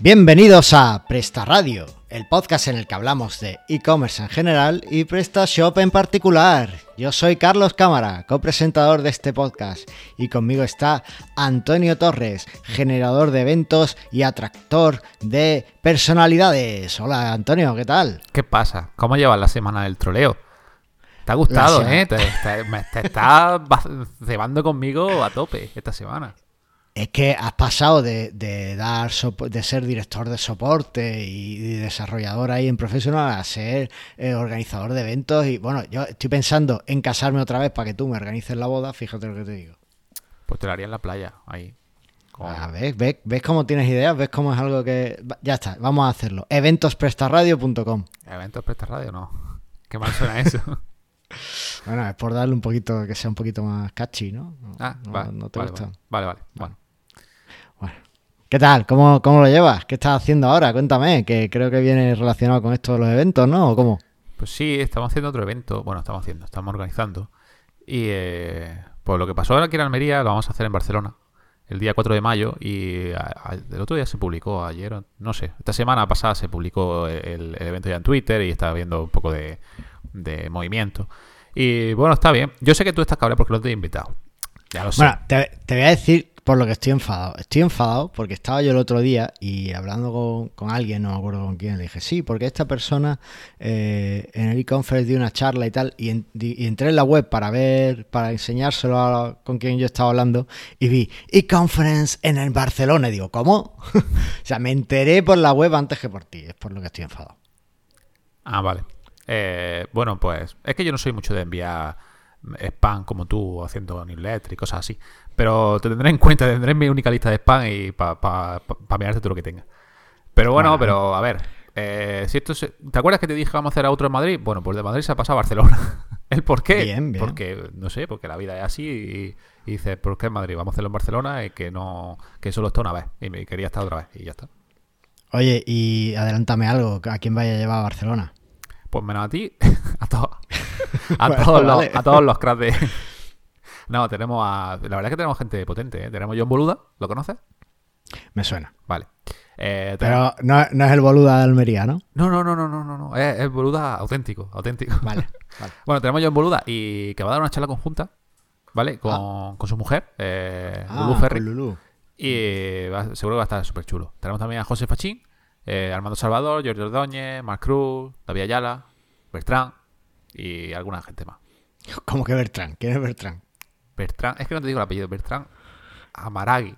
Bienvenidos a Presta Radio, el podcast en el que hablamos de e-commerce en general y PrestaShop en particular. Yo soy Carlos Cámara, copresentador de este podcast, y conmigo está Antonio Torres, generador de eventos y atractor de personalidades. Hola Antonio, ¿qué tal? ¿Qué pasa? ¿Cómo llevas la semana del troleo? Te ha gustado, ¿eh? Te, te estás cebando conmigo a tope esta semana es que has pasado de, dar de ser director de soporte y, desarrollador ahí en profesional a ser eh, organizador de eventos y bueno, yo estoy pensando en casarme otra vez para que tú me organices la boda, fíjate lo que te digo. Pues te lo haría en la playa, ahí. Ah, ¿ves? ¿ves? cómo tienes ideas? ¿Ves cómo es algo que... Ya está, vamos a hacerlo. Eventosprestaradio.com Eventosprestaradio, no. Qué mal suena eso. bueno, es por darle un poquito, que sea un poquito más catchy, ¿no? ah, vale, no te gusta. Vale, vale, vale. ¿Qué tal? ¿Cómo, ¿Cómo, lo llevas? ¿Qué estás haciendo ahora? Cuéntame, que creo que viene relacionado con esto de los eventos, ¿no? ¿O cómo? Pues sí, estamos haciendo otro evento. Bueno, estamos haciendo, estamos organizando. Y eh, pues lo que pasó aquí en Almería lo vamos a hacer en Barcelona el día 4 de mayo y el otro día se publicó, ayer, no sé, esta semana pasada se publicó el, evento ya en Twitter y estaba viendo un poco de, movimiento. Y bueno, está bien. Yo sé que tú estás cabreado porque no te he invitado. Ya lo sé. Bueno, te, te voy a decir por lo que estoy enfadado. Estoy enfadado porque estaba yo el otro día y hablando con, alguien, no me acuerdo con quién, le dije, sí, porque esta persona eh, en el e-conference dio una charla y tal, y, entré en la web para ver, para enseñárselo con quien yo estaba hablando, y vi e-conference en el Barcelona. Y digo, ¿cómo? o sea, me enteré por la web antes que por ti, es por lo que estoy enfadado. Ah, vale. Eh, bueno, pues es que yo no soy mucho de enviar spam como tú haciendo newsletter y cosas así. Pero te tendré en cuenta, tendré mi única lista de spam y para pa, pa, mirarte todo lo que tenga. Pero bueno, pero a ver. Eh, si esto ¿Te acuerdas que te dije que vamos a hacer a otro en Madrid? Bueno, pues de Madrid se ha pasado a Barcelona. ¿El por qué? Bien, bien. Porque, no sé, porque la vida es así y, y dices, ¿por qué en Madrid? Vamos a hacerlo en Barcelona y que no que solo está una vez. Y me quería estar otra vez y ya está. Oye, y adelántame algo, ¿a quién vaya a llevar a Barcelona? Pues menos a ti, a, todos a, todos los, a todos los cracks de... No, tenemos a... La verdad es que tenemos gente potente, ¿eh? Tenemos John Boluda, ¿lo conoces? Me suena. Vale. Eh, Pero no, no, es el Boluda de Almería, ¿no? No, no, no, no, no, no, no. Es el Boluda auténtico, auténtico. Vale, Bueno, tenemos John Boluda y que va a dar una charla conjunta, ¿vale? Con, ah. con su mujer, eh, ah, Lulu Ferri. Lulu. Y seguro que va a estar súper chulo. Tenemos también a José Fachín, eh, Armando Salvador, Jorge Ordóñez, Marc Cruz, David Ayala, Bertrán y alguna gente más. ¿Cómo que Bertrán? ¿Quién es Bertrán? Bertrán, es que no te digo el apellido, Bertrán Amaragui.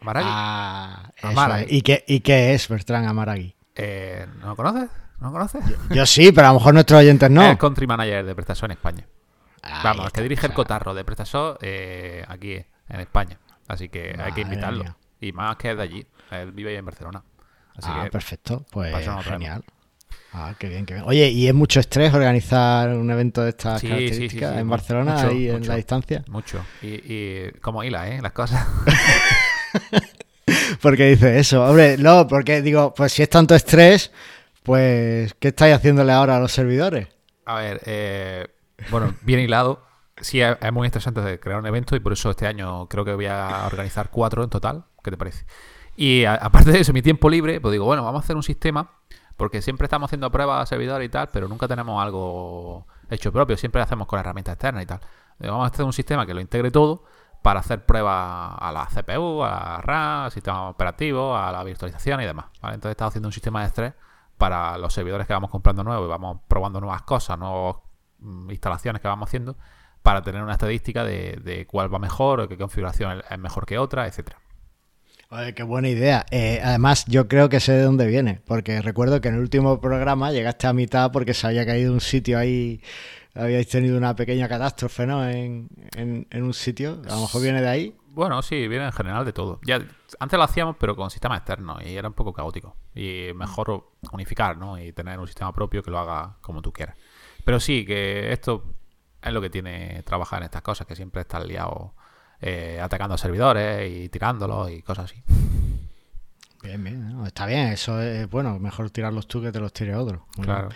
Amaragui. Ah, Amaragui. ¿Y, qué, ¿Y qué es Bertrán Amaragui? Eh, ¿No lo conoces? ¿No lo conoces? Yo, sí, pero a lo mejor nuestros oyentes no. Es country manager de PrestaShop en España. Vamos, que dirige el cotarro de PrestaShop eh, aquí en España. Así que hay que invitarlo. Y más que es de allí. Él vive ahí en Barcelona. Así ah, perfecto. Pues genial. Ah, qué bien, qué bien. Oye, ¿y es mucho estrés organizar un evento de estas características en Barcelona, ahí en la distancia? Mucho. Y, como hila, ¿eh? Las cosas. porque dice eso. Hombre, no, porque digo, pues si es tanto estrés, pues, ¿qué estáis haciéndole ahora a los servidores? A ver, eh, bueno, bien hilado. Sí, es, muy interesante de crear un evento y por eso este año creo que voy a organizar cuatro en total. ¿Qué te parece? Y aparte de eso, mi tiempo libre, pues digo, bueno, vamos a hacer un sistema porque siempre estamos haciendo pruebas a servidor y tal, pero nunca tenemos algo hecho propio. Siempre lo hacemos con herramientas externas y tal. Vamos a hacer un sistema que lo integre todo para hacer pruebas a la CPU, a RAM, al sistema operativo, a la virtualización y demás. Entonces estamos haciendo un sistema de estrés para los servidores que vamos comprando nuevos y vamos probando nuevas cosas, nuevas mm, instalaciones que vamos haciendo para tener una estadística de, de cuál va mejor, qué configuración es mejor que otra, etcétera. Qué buena idea. Eh, además, yo creo que sé de dónde viene, porque recuerdo que en el último programa llegaste a mitad porque se había caído un sitio ahí, habíais tenido una pequeña catástrofe, ¿no? En, un sitio, a lo mejor viene de ahí. Bueno, sí, viene en general de todo. Ya antes lo hacíamos, pero con sistema externo y era un poco caótico. Y mejor unificar, ¿no? Y tener un sistema propio que lo haga como tú quieras. Pero sí, que esto es lo que tiene trabajar en estas cosas, que siempre estás liado eh, atacando servidores y tirándolos y cosas así. Bien, bien, está bien, eso es bueno, mejor tirarlos tú que te los tire otro. claro.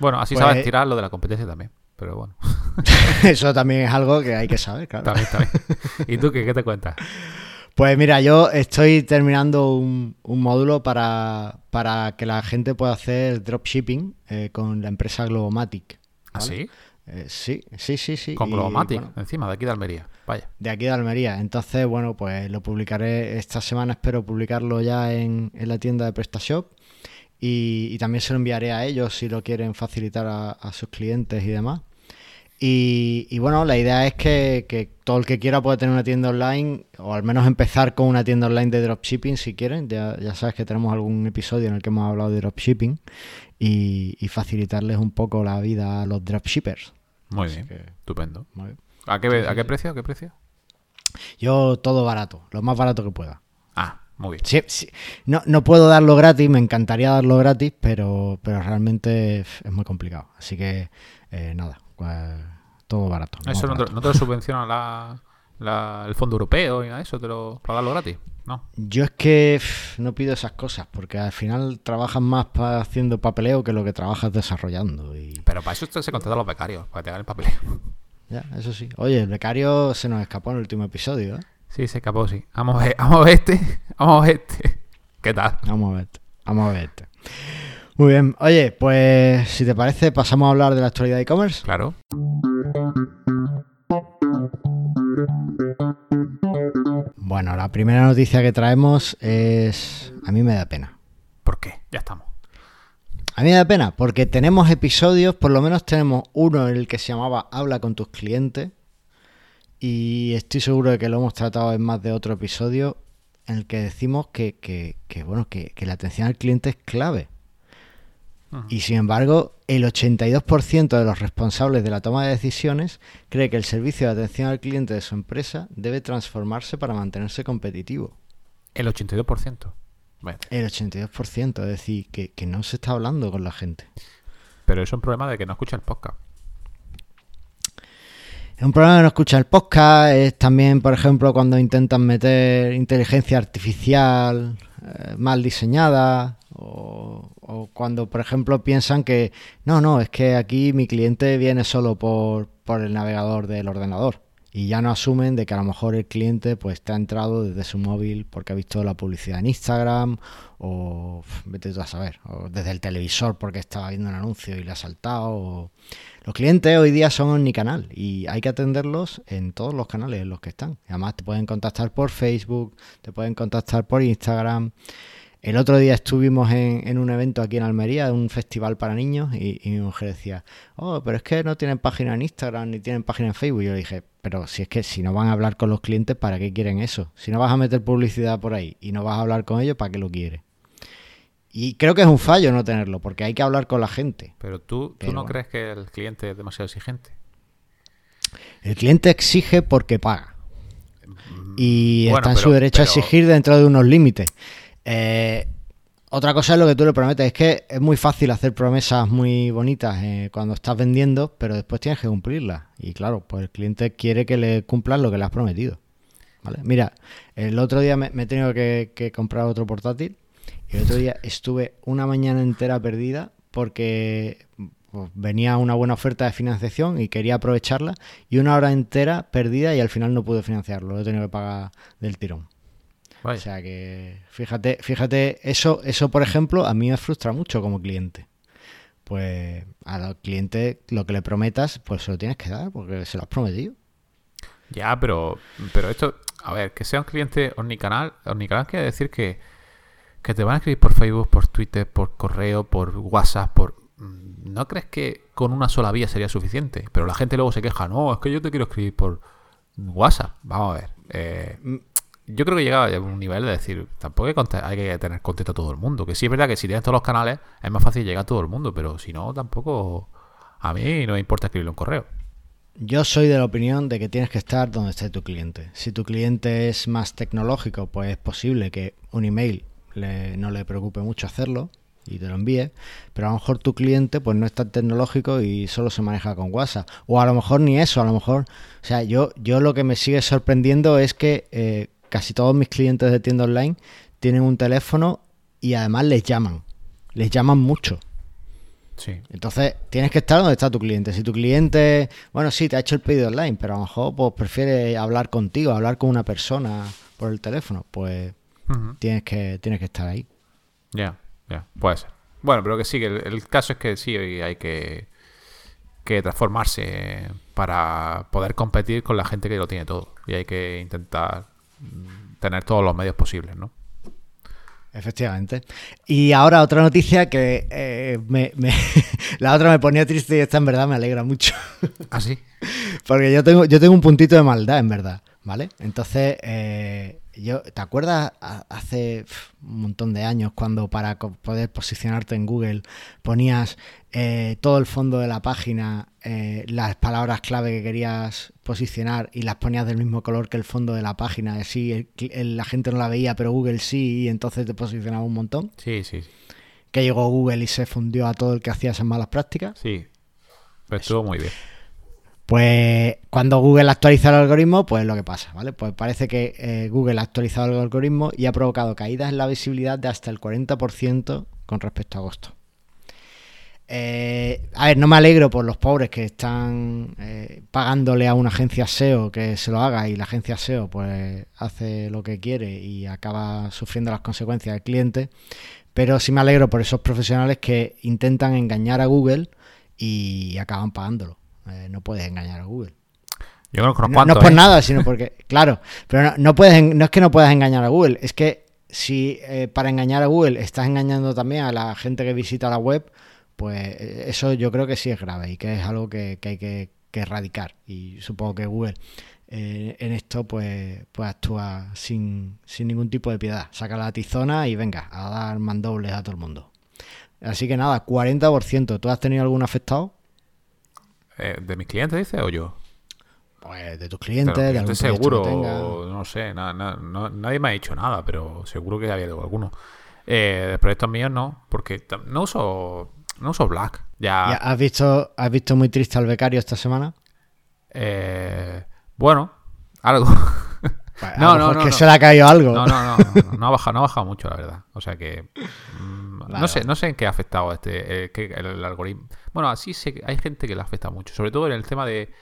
Bueno, así pues sabes tirar lo de la competencia también, pero bueno. eso también es algo que hay que saber, claro. También, también. ¿Y tú qué, qué te cuentas? Pues mira, yo estoy terminando un, un módulo para, para, que la gente pueda hacer dropshipping eh, con la empresa Globomatic. ¿Ah, sí? Eh, sí, sí, sí, sí. Con Y, Globomatic, bueno, encima, de aquí de Almería. Vaya. de aquí de Almería. Entonces, bueno, pues lo publicaré esta semana, espero publicarlo ya en, en la tienda de PrestaShop. Y, y también se lo enviaré a ellos si lo quieren facilitar a, a sus clientes y demás. Y, y bueno, la idea es que, que todo el que quiera puede tener una tienda online, o al menos empezar con una tienda online de dropshipping si quieren. Ya, ya sabes que tenemos algún episodio en el que hemos hablado de dropshipping y, y facilitarles un poco la vida a los dropshippers. Muy Así bien. que- Estupendo. Muy bien. ¿A qué, ¿A qué precio? ¿A qué precio? Yo todo barato, lo más barato que pueda. Ah, muy bien. Sí, sí. No, no puedo darlo gratis, me encantaría darlo gratis, pero, pero realmente es muy complicado. Así que eh, nada, todo barato. ¿Eso no te, barato. no te lo subvenciona la, la- el Fondo Europeo y nada eso? ¿Te lo, para darlo gratis? No. Yo es que no pido esas cosas, porque al final trabajas más pa- haciendo papeleo que lo que trabajas desarrollando. Y Pero para eso se contrata a los becarios, para que te hagan el papeleo. Ya, eso sí. Oye, el becario se nos escapó en el último episodio, ¿eh? Sí, se escapó, sí. Vamos a ver, vamos a ver este. Vamos a ver este. ¿Qué tal? Vamos a ver, vamos a ver. este. Muy bien, oye, pues si te parece, pasamos a hablar de la actualidad de e-commerce. Claro. Bueno, la primera noticia que traemos es... A mí me da pena. ¿Por qué? Ya estamos. A mí me da pena porque tenemos episodios, por lo menos tenemos uno en el que se llamaba Habla con tus clientes y estoy seguro de que lo hemos tratado en más de otro episodio en el que decimos que, que- que, bueno, que, que la atención al cliente es clave. Y sin embargo, el 82% de los responsables de la toma de decisiones cree que el servicio de atención al cliente de su empresa debe transformarse para mantenerse competitivo. El 82%. Bueno, El 82%, es decir, que, que no se está hablando con la gente. pero eso es un problema de que no escucha el podcast. Es un problema que no escucha el podcast, es también, por ejemplo, cuando intentan meter inteligencia artificial eh, mal diseñada o, o cuando, por ejemplo, piensan que no, no, es que aquí mi cliente viene solo por, por el navegador del ordenador y ya no asumen de que a lo mejor el cliente pues está entrado desde su móvil porque ha visto la publicidad en Instagram o vete tú a saber, o desde el televisor porque estaba viendo un anuncio y le ha saltado. Los clientes hoy día son omnicanal y hay que atenderlos en todos los canales en los que están. Además te pueden contactar por Facebook, te pueden contactar por Instagram. El otro día estuvimos en, en un evento aquí en Almería, un festival para niños, y, y mi mujer decía, oh, pero es que no tienen página en Instagram ni tienen página en Facebook. Y yo le dije, pero si es que si no van a hablar con los clientes, ¿para qué quieren eso? Si no vas a meter publicidad por ahí y no vas a hablar con ellos, ¿para qué lo quieres? Y creo que es un fallo no tenerlo, porque hay que hablar con la gente. Pero tú, ¿tú Pero no bueno. crees que el cliente es demasiado exigente? El cliente exige porque paga. Y Bueno, está en su pero- derecho a exigir dentro de unos límites. Eh, otra cosa es lo que tú le prometes. Es que es muy fácil hacer promesas muy bonitas eh, cuando estás vendiendo, pero después tienes que cumplirlas. Y claro, pues el cliente quiere que le cumplas lo que le has prometido. ¿Vale? Mira, el otro día me, he tenido que, que comprar otro portátil. Y el otro día estuve una mañana entera perdida porque pues, venía una buena oferta de financiación y quería aprovecharla. Y una hora entera perdida y al final no pude financiarlo. Lo he tenido que pagar del tirón. Vaya. O sea que, fíjate, fíjate, eso, eso por ejemplo, a mí me frustra mucho como cliente. Pues a los clientes lo que le prometas, pues se lo tienes que dar porque se lo has prometido. Ya, pero, pero esto, a ver, que sea un cliente omnicanal, omnicanal quiere decir que, que te van a escribir por Facebook, por Twitter, por correo, por WhatsApp, por... mm, ¿No crees que con una sola vía sería suficiente? Pero la gente luego se queja, no, es que yo te quiero escribir por WhatsApp. Vamos a ver. eh, yo creo que llega a un nivel de decir, tampoco hay, que tener contento a todo el mundo. Que sí es verdad que si tienes todos los canales es más fácil llegar a todo el mundo, pero si no, tampoco... A mí no me importa escribirle un correo. Yo soy de la opinión de que tienes que estar donde esté tu cliente. Si tu cliente es más tecnológico, pues es posible que un email no le preocupe mucho hacerlo y te lo envíe, pero a lo mejor tu cliente pues no es tan tecnológico y solo se maneja con WhatsApp. O a lo mejor ni eso, a lo mejor... O sea, yo, yo lo que me sigue sorprendiendo es que eh, casi todos mis clientes de tienda online tienen un teléfono y además les llaman. Les llaman mucho. Sí. Entonces, tienes que estar donde está tu cliente. Si tu cliente, bueno, sí, te ha hecho el pedido online, pero a lo mejor pues, prefiere hablar contigo, hablar con una persona por el teléfono, pues tienes, que, tienes que estar ahí. Ya, ya, puede ser. Bueno, pero que sí, que el, caso es que sí hay que, que transformarse para poder competir con la gente que lo tiene todo. Y hay que intentar tener todos los medios posibles, ¿no? Efectivamente. Y ahora otra noticia que eh, me, la otra me ponía triste y esta en verdad me alegra mucho. ¿Ah, sí? Porque yo tengo, yo tengo un puntito de maldad, en verdad, ¿vale? Entonces, eh, yo, ¿te acuerdas hace un montón de años cuando para poder posicionarte en Google ponías eh, todo el fondo de la página, eh, las palabras clave que querías posicionar y las ponías del mismo color que el fondo de la página? Así la gente no la veía, pero Google sí, y entonces te posicionaba un montón. Sí, sí. Que llegó Google y se fundió a todo el que hacía esas malas prácticas. Sí, pues estuvo muy bien. Pues cuando Google actualiza el algoritmo, pues lo que pasa, ¿vale? Pues parece que eh, Google ha actualizado el algoritmo y ha provocado caídas en la visibilidad de hasta el 40% con respecto a agosto. Eh, a ver, no me alegro por los pobres que están eh, pagándole a una agencia SEO que se lo haga y la agencia SEO pues hace lo que quiere y acaba sufriendo las consecuencias del cliente, pero sí me alegro por esos profesionales que intentan engañar a Google y acaban pagándolo. Eh, no puedes engañar a Google. Yo no, no, no es por ¿eh? nada, sino porque, claro, pero no, puedes, no es que no puedas engañar a Google, es que si para engañar a Google estás engañando también a la gente que visita la web, pues eso yo creo que sí es grave y que es algo que, hay que, erradicar. Y supongo que Google en esto pues, pues actúa sin, sin ningún tipo de piedad. Saca la tizona y venga, a dar mandobles a todo el mundo. Así que nada, 40%. ¿Tú has tenido algún afectado? Eh, ¿De mis clientes, dice, o yo? Pues de tus clientes, de algún seguro, no sé, nadie me ha dicho nada, pero seguro que había alguno. Eh, de proyectos míos no, porque no uso no uso Black. Ya. ¿Has visto has visto muy triste al becario esta semana? Eh, bueno, algo. no, no, no, que se le ha caído algo. No, no, no, no, ha bajado, no ha bajado mucho, la verdad. O sea que mm, no sé, no sé en qué ha afectado este eh, el, algoritmo. Bueno, así sé hay gente que le afecta mucho, sobre todo en el tema de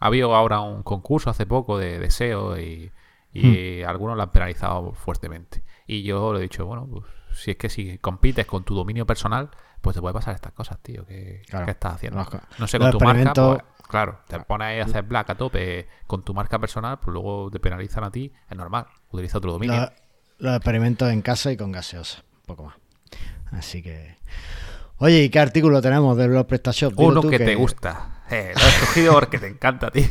ha habido ahora un concurso hace poco de, deseo y, y hmm. algunos lo han penalizado fuertemente. Y yo le he dicho, bueno, pues si es que si compites con tu dominio personal, pues te puede pasar estas cosas, tío. ¿Qué, estás haciendo? No, sé, con tu marca, pues, claro, te pones ahí a hacer black a tope con tu marca personal, pues luego te penalizan a ti, es normal, utiliza otro dominio. Los, experimentos en casa y con gaseosa, poco más. Así que... Oye, ¿y qué artículo tenemos de los PrestaShop? Uno que, te gusta. Eh, lo he escogido porque te encanta a ti.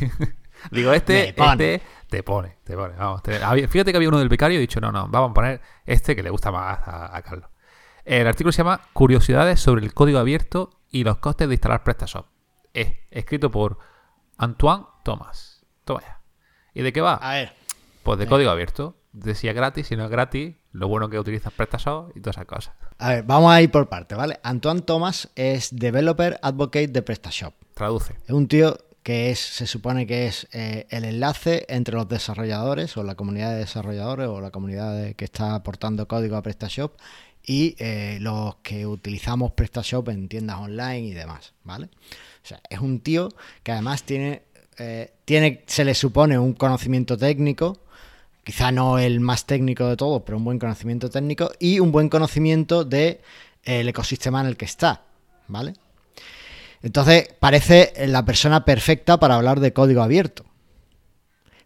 Digo, este, este te pone, te pone. Vamos, fíjate que había uno del becario y he dicho, no, no, vamos a poner este que le gusta más a Carlos. El artículo se llama Curiosidades sobre el código abierto y los costes de instalar PrestaShop. Es escrito por Antoine Thomas. Toma ya. ¿Y de qué va? A ver. Pues de código abierto. Decía gratis, si no es gratis, lo bueno que utilizas PrestaShop y todas esas cosas. A ver, vamos a ir por parte, ¿vale? Antoine Thomas es Developer Advocate de PrestaShop. Traduce. Es un tío que es, se supone que es eh, el enlace entre los desarrolladores o la comunidad de desarrolladores o la comunidad que está aportando código a PrestaShop y eh, los que utilizamos PrestaShop en tiendas online y demás, ¿vale? O sea, es un tío que además tiene, eh, tiene se le supone un conocimiento técnico, quizá no el más técnico de todos, pero un buen conocimiento técnico y un buen conocimiento del de, ecosistema en el que está, ¿vale? Entonces parece la persona perfecta para hablar de código abierto.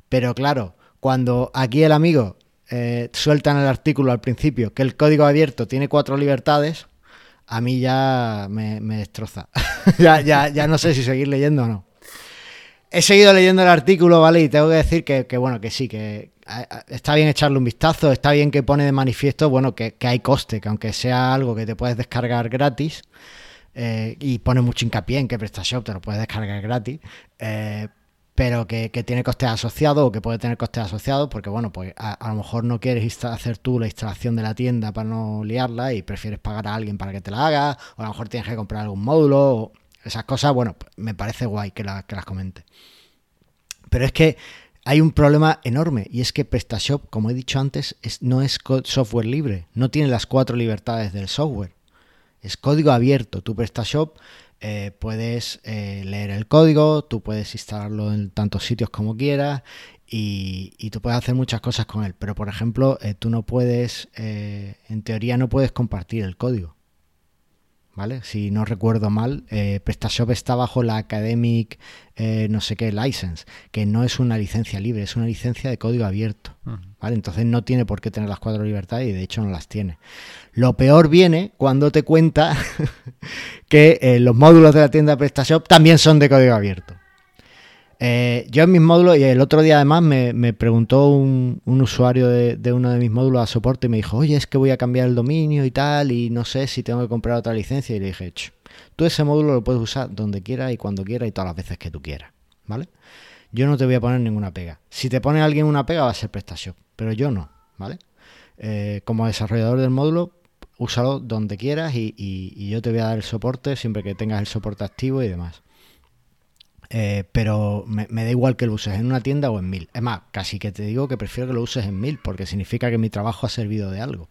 Pero claro, cuando aquí el amigo eh, sueltan el artículo al principio que el código abierto tiene cuatro libertades, a mí ya me, destroza. ya, no sé si seguir leyendo o no. He seguido leyendo el artículo, ¿vale? Y tengo que decir que, bueno, que sí, que está bien echarle un vistazo, está bien que pone de manifiesto, bueno, que, hay coste, que aunque sea algo que te puedes descargar gratis, eh, y pone mucho hincapié en que PrestaShop te lo puedes descargar gratis, eh, pero que, tiene costes asociados o que puede tener costes asociados porque, bueno, pues a, lo mejor no quieres hacer tú la instalación de la tienda para no liarla y prefieres pagar a alguien para que te la haga, o a lo mejor tienes que comprar algún módulo, o esas cosas, bueno, pues me parece guay que, que las comente. Pero es que hay un problema enorme y es que PrestaShop, como he dicho antes, no es software libre, no tiene las cuatro libertades del software. Es código abierto. Tu PrestaShop eh, puedes eh, leer el código, tú puedes instalarlo en tantos sitios como quieras y, tú puedes hacer muchas cosas con él. Pero, por ejemplo, eh, tú no puedes, en teoría no puedes compartir el código. ¿Vale? Si no recuerdo mal, eh, PrestaShop está bajo la Academic eh, no sé qué license, que no es una licencia libre, es una licencia de código abierto. ¿vale? Entonces no tiene por qué tener las cuatro libertades y de hecho no las tiene. Lo peor viene cuando te cuenta que eh, los módulos de la tienda PrestaShop también son de código abierto. Eh, yo en mis módulos, y el otro día además me, preguntó un, usuario de, uno de mis módulos a soporte y me dijo, oye, es que voy a cambiar el dominio y tal, y no sé si tengo que comprar otra licencia. Y le dije, "Ch, tú ese módulo lo puedes usar donde quieras y cuando quieras y todas las veces que tú quieras, ¿vale? Yo no te voy a poner ninguna pega. Si te pone alguien una pega va a ser PrestaShop, pero yo no, ¿vale? Eh, como desarrollador del módulo, úsalo donde quieras y yo te voy a dar el soporte siempre que tengas el soporte activo y demás. Eh, pero me, me da igual que lo uses en una tienda o en mil. Es más, casi que te digo que prefiero que lo uses en mil porque significa que mi trabajo ha servido de algo.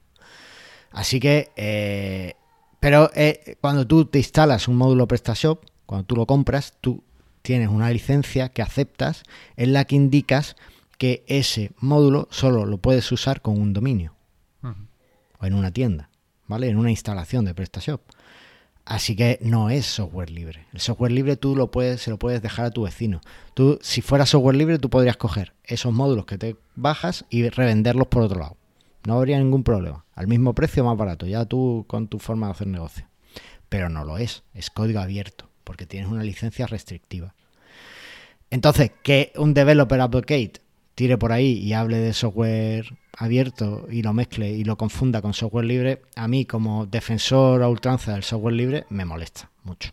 Así que, eh, pero eh, cuando tú te instalas un módulo PrestaShop, cuando tú lo compras, tú tienes una licencia que aceptas en la que indicas que ese módulo solo lo puedes usar con un dominio o en una tienda, ¿vale? En una instalación de PrestaShop. Así que no es software libre. El software libre tú lo puedes, se lo puedes dejar a tu vecino. Tú, si fuera software libre, tú podrías coger esos módulos que te bajas y revenderlos por otro lado. No habría ningún problema. Al mismo precio, más barato. Ya tú con tu forma de hacer negocio. Pero no lo es. Es código abierto. Porque tienes una licencia restrictiva. Entonces, que un developer advocate tire por ahí y hable de software abierto y lo mezcle y lo confunda con software libre, a mí como defensor a ultranza del software libre me molesta mucho.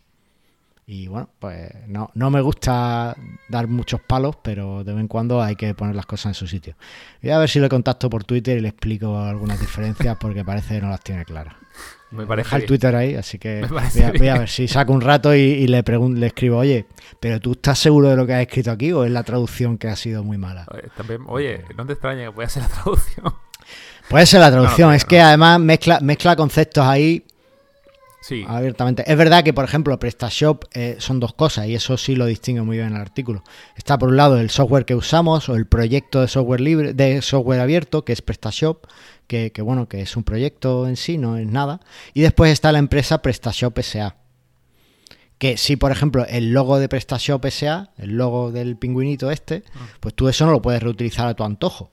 Y bueno, pues no, no me gusta dar muchos palos, pero de vez en cuando hay que poner las cosas en su sitio. Voy a ver si le contacto por Twitter y le explico algunas diferencias porque parece que no las tiene claras. Me parece Deja el bien. Twitter ahí, así que voy a, voy a ver si saco un rato y, y le, le escribo, oye, ¿pero tú estás seguro de lo que has escrito aquí o es la traducción que ha sido muy mala? Oye, también, oye, no te extrañe que voy a hacer la traducción. Puede ser la traducción, No, es no. que además mezcla, mezcla conceptos ahí Sí, abiertamente. Es verdad que, por ejemplo, PrestaShop eh, son dos cosas y eso sí lo distingue muy bien en el artículo. Está por un lado el software que usamos o el proyecto de software libre, de software abierto, que es PrestaShop, que, que, bueno, que es un proyecto en sí, no es nada. Y después está la empresa PrestaShop SA. Que si, por ejemplo, el logo de PrestaShop SA, el logo del pingüinito este, pues tú eso no lo puedes reutilizar a tu antojo.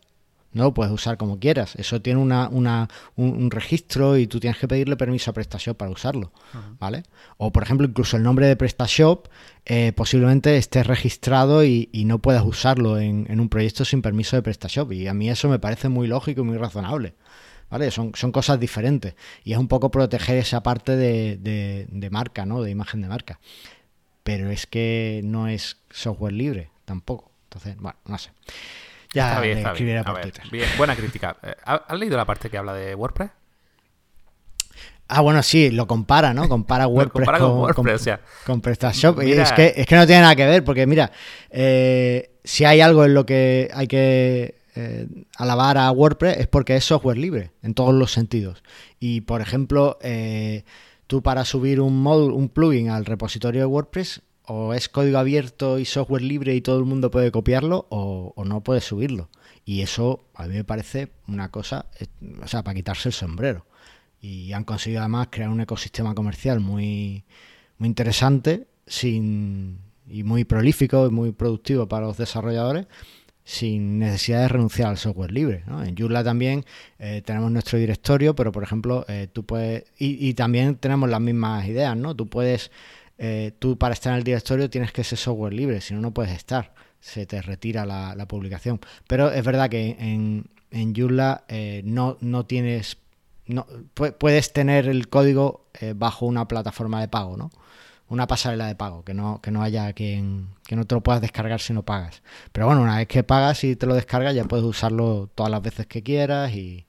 No lo puedes usar como quieras. Eso tiene una, una- un, un registro y tú tienes que pedirle permiso a PrestaShop para usarlo. ¿Vale? O, por ejemplo, incluso el nombre de PrestaShop eh, posiblemente esté registrado y, y no puedas usarlo en, en un proyecto sin permiso de PrestaShop. Y a mí eso me parece muy lógico y muy razonable. ¿Vale? Son, son cosas diferentes. Y es un poco proteger esa parte de, de- de marca, ¿no? De imagen de marca. Pero es que no es software libre tampoco. Entonces, bueno, no sé. Ya está bien, está bien. A por ver, Twitter. bien, buena crítica. Eh, ¿Has leído la parte que habla de WordPress? Ah, bueno, sí, lo compara, ¿no? Compara WordPress compara con, con WordPress, con- o sea, con PrestaShop. Y es que, es que no tiene nada que ver, porque mira, eh, si hay algo en lo que hay que eh, alabar a WordPress es porque es software libre, en todos los sentidos. Y, por ejemplo, eh, tú para subir un módulo, un plugin al repositorio de WordPress, o es código abierto y software libre y todo el mundo puede copiarlo, o, no puedes subirlo. Y eso a mí me parece una cosa, eh, o sea, para quitarse el sombrero. Y han conseguido además crear un ecosistema comercial muy, muy interesante sin, y muy prolífico y muy productivo para los desarrolladores sin necesidad de renunciar al software libre. En Joomla también eh, tenemos nuestro directorio, pero por ejemplo, eh, tú puedes. Y también tenemos las mismas ideas, ¿no? Tú puedes. Eh, tú para estar en el directorio tienes que ser software libre, si no, no puedes estar. Se te retira la, publicación. Pero es verdad que en, en Joomla eh, no, no tienes. No, pu- puedes tener el código eh, bajo una plataforma de pago, ¿no? una pasarela de pago, que no, que no haya quien, que no te lo puedas descargar si no pagas. Pero bueno, una vez que pagas y te lo descargas, ya puedes usarlo todas las veces que quieras y,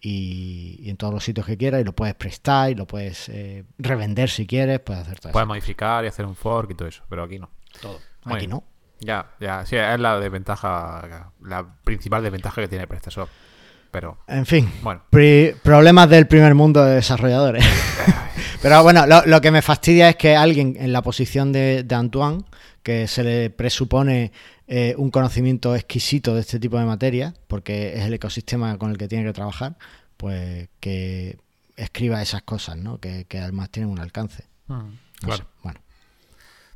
y- y en todos los sitios que quieras, y lo puedes prestar y lo puedes eh, revender si quieres, puedes hacer todo Puedes eso. modificar y hacer un fork y todo eso, pero aquí no. Todo. Muy Aquí bien. no. Ya, ya, sí, es la desventaja, la principal desventaja que tiene PrestaShop. Pero, En fin, bueno, pri- problemas del primer mundo de desarrolladores. Pero bueno, lo, lo que me fastidia es que alguien en la posición de, de Antoine, que se le presupone eh, un conocimiento exquisito de este tipo de materia, porque es el ecosistema con el que tiene que trabajar, pues que escriba esas cosas, ¿no? Que, que además tienen un alcance. Mm, No claro. sé, bueno.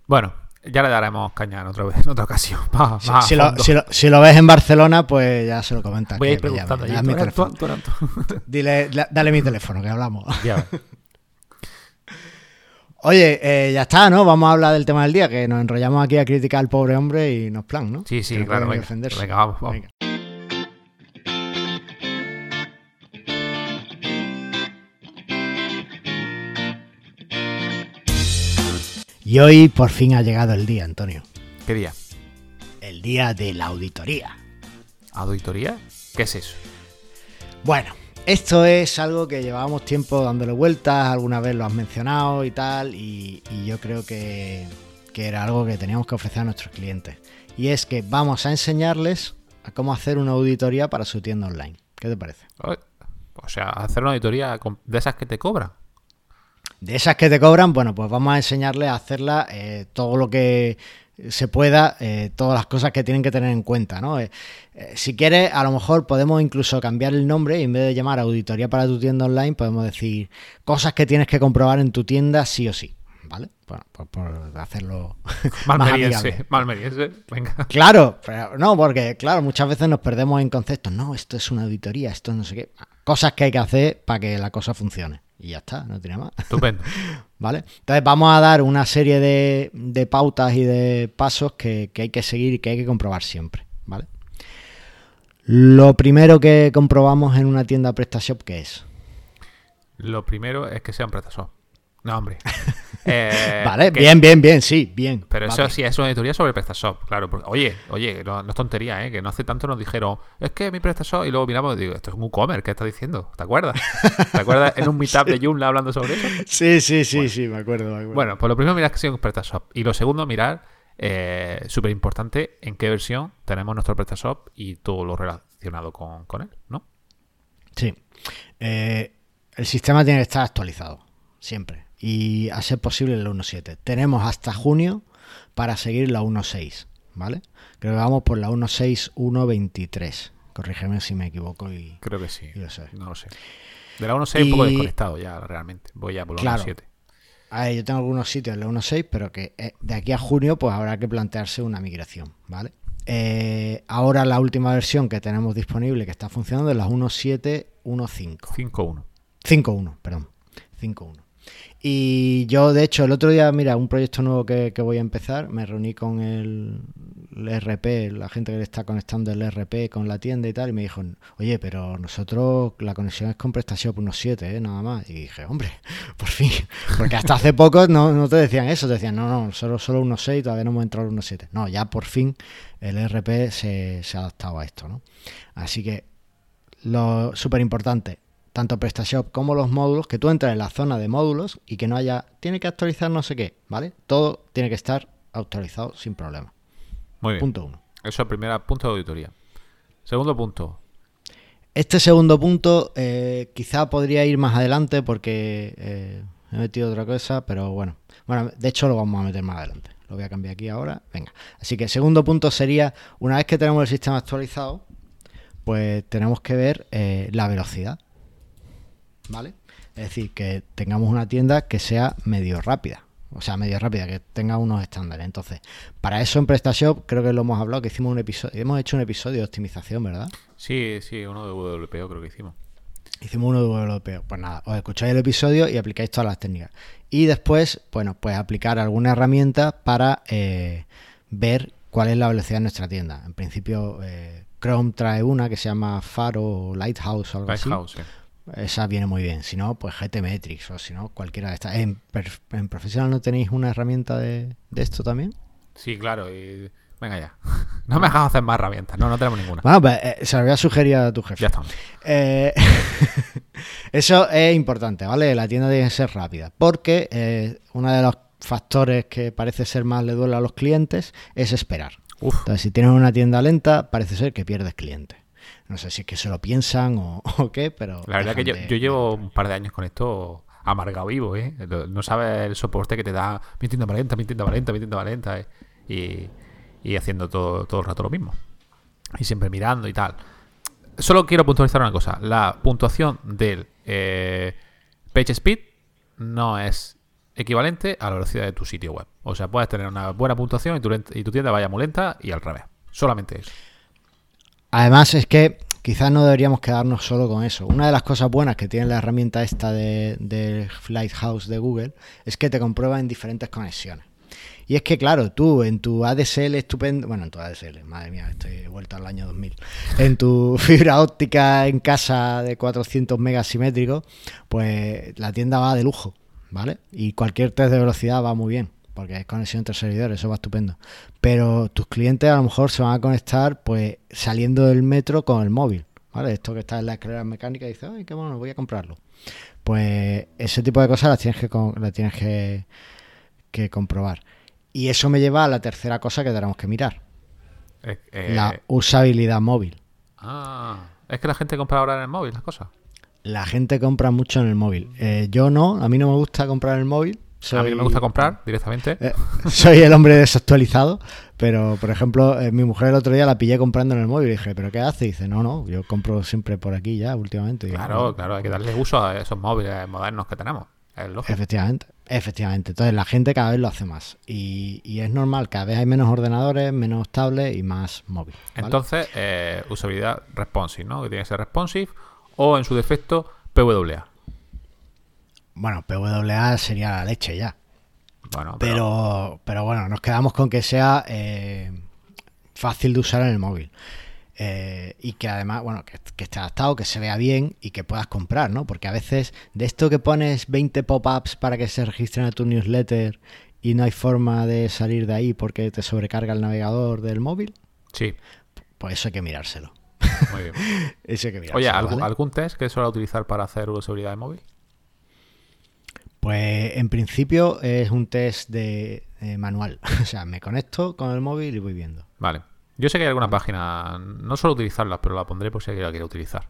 Bueno, ya le daremos caña en otra, vez, en otra ocasión. Más- Si, más si lo, fondo. si lo- si lo ves en Barcelona, pues ya se lo comentas. Voy a ir que me llame, preguntando. Dile, dale mi teléfono, que hablamos. Ya. Oye, eh, ya está, ¿no? Vamos a hablar del tema del día, que nos enrollamos aquí a criticar al pobre hombre y nos plan, ¿no? Sí, sí, Que claro. Venga, vamos, vamos. Venga. Y hoy por fin ha llegado el día, Antonio. ¿Qué día? El día de la auditoría. ¿Auditoría? ¿Qué es eso? Bueno, esto es algo que llevábamos tiempo dándole vueltas, alguna vez lo has mencionado y tal, y, y yo creo que, que era algo que teníamos que ofrecer a nuestros clientes. Y es que vamos a enseñarles a cómo hacer una auditoría para su tienda online. ¿Qué te parece? O sea, hacer una auditoría de esas que te cobran. De esas que te cobran, bueno, pues vamos a enseñarles a hacerla eh, todo lo que se pueda, eh, todas las cosas que tienen que tener en cuenta, ¿no? Eh, eh, si quieres, a lo mejor podemos incluso cambiar el nombre y en vez de llamar auditoría para tu tienda online, podemos decir cosas que tienes que comprobar en tu tienda sí o sí, ¿vale? Bueno, pues por hacerlo. Malmeriense. Venga. Claro, pero no, porque claro, muchas veces nos perdemos en conceptos. No, esto es una auditoría, esto no sé qué. Cosas que hay que hacer para que la cosa funcione. Y ya está, no tiene más. Estupendo. ¿Vale? Entonces vamos a dar una serie de, pautas y de pasos que, hay que seguir y que hay que comprobar siempre, ¿vale? Lo primero que comprobamos en una tienda PrestaShop, ¿qué es? Lo primero es que sea un PrestaShop. No, hombre. Eh, vale, que- bien, bien, bien, sí, bien. Pero vale. eso sí es una auditoría sobre PrestaShop, claro. Porque, oye, oye, no, no es tontería, ¿eh? Que no hace tanto nos dijeron, es que mi PrestaShop, y luego miramos y digo, esto es un WooCommerce, ¿qué estás diciendo? ¿Te acuerdas? ¿Te acuerdas en un meetup de Joomla hablando sobre eso? Sí, sí, sí, sí, me acuerdo, me acuerdo. Bueno, pues lo primero mirar que sea un PrestaShop. Y lo segundo, mirar, eh, súper importante, en qué versión tenemos nuestro PrestaShop y todo lo relacionado con, con él, ¿no? Sí. Eh, el sistema tiene que estar actualizado, siempre. Y a ser posible el 1.7. Tenemos hasta junio para seguir la 1.6, ¿vale? Creo que vamos por la 1.6.1.23. Corrígeme si me equivoco y, Creo que sí. y lo sé. No lo sé. De la 1.6 un poco Y- desconectado ya, realmente. Voy ya por la Claro. 1.7. A ver, yo tengo algunos sitios en la 1.6, pero que eh, de aquí a junio pues habrá que plantearse una migración, ¿vale? Eh, ahora la última versión que tenemos disponible que está funcionando es la 1.7.1.5. 5.1. 5.1, perdón. 5.1. Y yo, de hecho, el otro día, mira, un proyecto nuevo que, que voy a empezar, me reuní con el, el RP, la gente que le está conectando el RP con la tienda y tal, y me dijo, oye, pero nosotros la conexión es con PrestaShop 1.7, ¿eh? nada más. Y dije, hombre, por fin, porque hasta hace poco no, no te decían eso, te decían, no, no, solo, solo 1.6, todavía no hemos entrado al 1.7. No, ya por fin el RP se, se ha adaptado a esto, ¿no? Así que lo súper importante, tanto PrestaShop como los módulos, que tú entres en la zona de módulos y que no haya, tiene que actualizar no sé qué, ¿vale? Todo tiene que estar actualizado sin problema. Muy bien. Punto uno. Eso es el primer punto de auditoría. Segundo punto. Este segundo punto eh, quizá podría ir más adelante porque eh, he metido otra cosa, pero bueno. Bueno, de hecho lo vamos a meter más adelante. Lo voy a cambiar aquí ahora. Venga. Así que el segundo punto sería, una vez que tenemos el sistema actualizado, pues tenemos que ver eh, la velocidad. ¿Vale? Es decir, que tengamos una tienda que sea medio rápida. O sea, medio rápida, que tenga unos estándares. Entonces, para eso en PrestaShop creo que lo hemos hablado, que hicimos un episodio, hemos hecho un episodio de optimización, ¿verdad? Sí, sí, uno de WPO creo que hicimos. Hicimos uno de WPO. Pues nada, os escucháis el episodio y aplicáis todas las técnicas. Y después, bueno, pues aplicar alguna herramienta para eh, ver cuál es la velocidad de nuestra tienda. En principio, eh, Chrome trae una que se llama Faro o Lighthouse o algo así. Lighthouse, sí. Esa viene muy bien. Si no, pues GTmetrix o si no, cualquiera de estas. ¿En, Professional no tenéis una herramienta de, de esto también? Sí, claro. Y... Venga ya. No me hagas hacer más herramientas. No, no tenemos ninguna. Bueno, pues eh, se lo voy a sugerir a tu jefe. Ya está. Eh, eso es importante, ¿vale? La tienda tiene que ser rápida, porque eh, uno de los factores que parece ser más le duele a los clientes es esperar. Uf. Entonces, si tienes una tienda lenta, parece ser que pierdes clientes. No sé si es que se lo piensan o, o qué, pero... La verdad que yo, dejan de- yo llevo un par de años con esto amargado vivo, ¿eh? No sabes el soporte que te da mi tienda valenta, mi tienda valenta, mi tienda valenta, ¿eh? y, y, haciendo todo, todo el rato lo mismo. Y siempre mirando y tal. Solo quiero puntualizar una cosa. La puntuación del eh, PageSpeed no es equivalente a la velocidad de tu sitio web. O sea, puedes tener una buena puntuación y tu, y tu tienda vaya muy lenta y al revés. Solamente eso. Además es que quizás no deberíamos quedarnos solo con eso. Una de las cosas buenas que tiene la herramienta esta de, de Lighthouse de Google es que te comprueba en diferentes conexiones. Y es que, claro, tú en tu ADSL estupendo, bueno, en tu ADSL, madre mía, estoy vuelto al año 2000, en tu fibra óptica en casa de 400 megas simétricos, pues la tienda va de lujo, ¿vale? Y cualquier test de velocidad va muy bien, porque es conexión entre servidores, eso va estupendo. Pero tus clientes a lo mejor se van a conectar, pues saliendo del metro con el móvil, ¿vale? Esto que está en la escalera mecánica y dice, ay, qué bueno, voy a comprarlo. Pues ese tipo de cosas las tienes que, las tienes que, que comprobar. Y eso me lleva a la tercera cosa que tenemos que mirar. Eh, eh, la usabilidad móvil. Ah, es que la gente compra ahora en el móvil las cosas. La gente compra mucho en el móvil. Eh, yo no, a mí no me gusta comprar en el móvil. A mí no me gusta comprar directamente. soy el hombre desactualizado, pero por ejemplo, mi mujer el otro día la pillé comprando en el móvil y dije, ¿pero qué hace? Y dice, no, no, yo compro siempre por aquí ya últimamente. Claro, claro, hay que darle uso a esos móviles modernos que tenemos. Efectivamente, efectivamente. Entonces la gente cada vez lo hace más. Y, es normal, cada vez hay menos ordenadores, menos tablets y más móvil. Entonces, eh, usabilidad responsive, ¿no? Que tiene que ser responsive o en su defecto PWA. Bueno, PWA sería la leche ya. Bueno, pero, pero, bueno, nos quedamos con que sea eh, fácil de usar en el móvil. Eh, y que además, bueno, que, esté adaptado, que se vea bien y que puedas comprar, ¿no? Porque a veces de esto que pones 20 pop-ups para que se registren a tu newsletter y no hay forma de salir de ahí porque te sobrecarga el navegador del móvil. Sí. Pues eso hay que mirárselo. Muy bien. eso hay que mirárselo. Oye, ¿algún, test que suele utilizar para hacer seguridad de móvil? Pues en principio es un test de manual. o sea, me conecto con el móvil y voy viendo. Vale. Yo sé que hay alguna página, no suelo utilizarlas, pero la pondré por si alguien la quiere utilizar.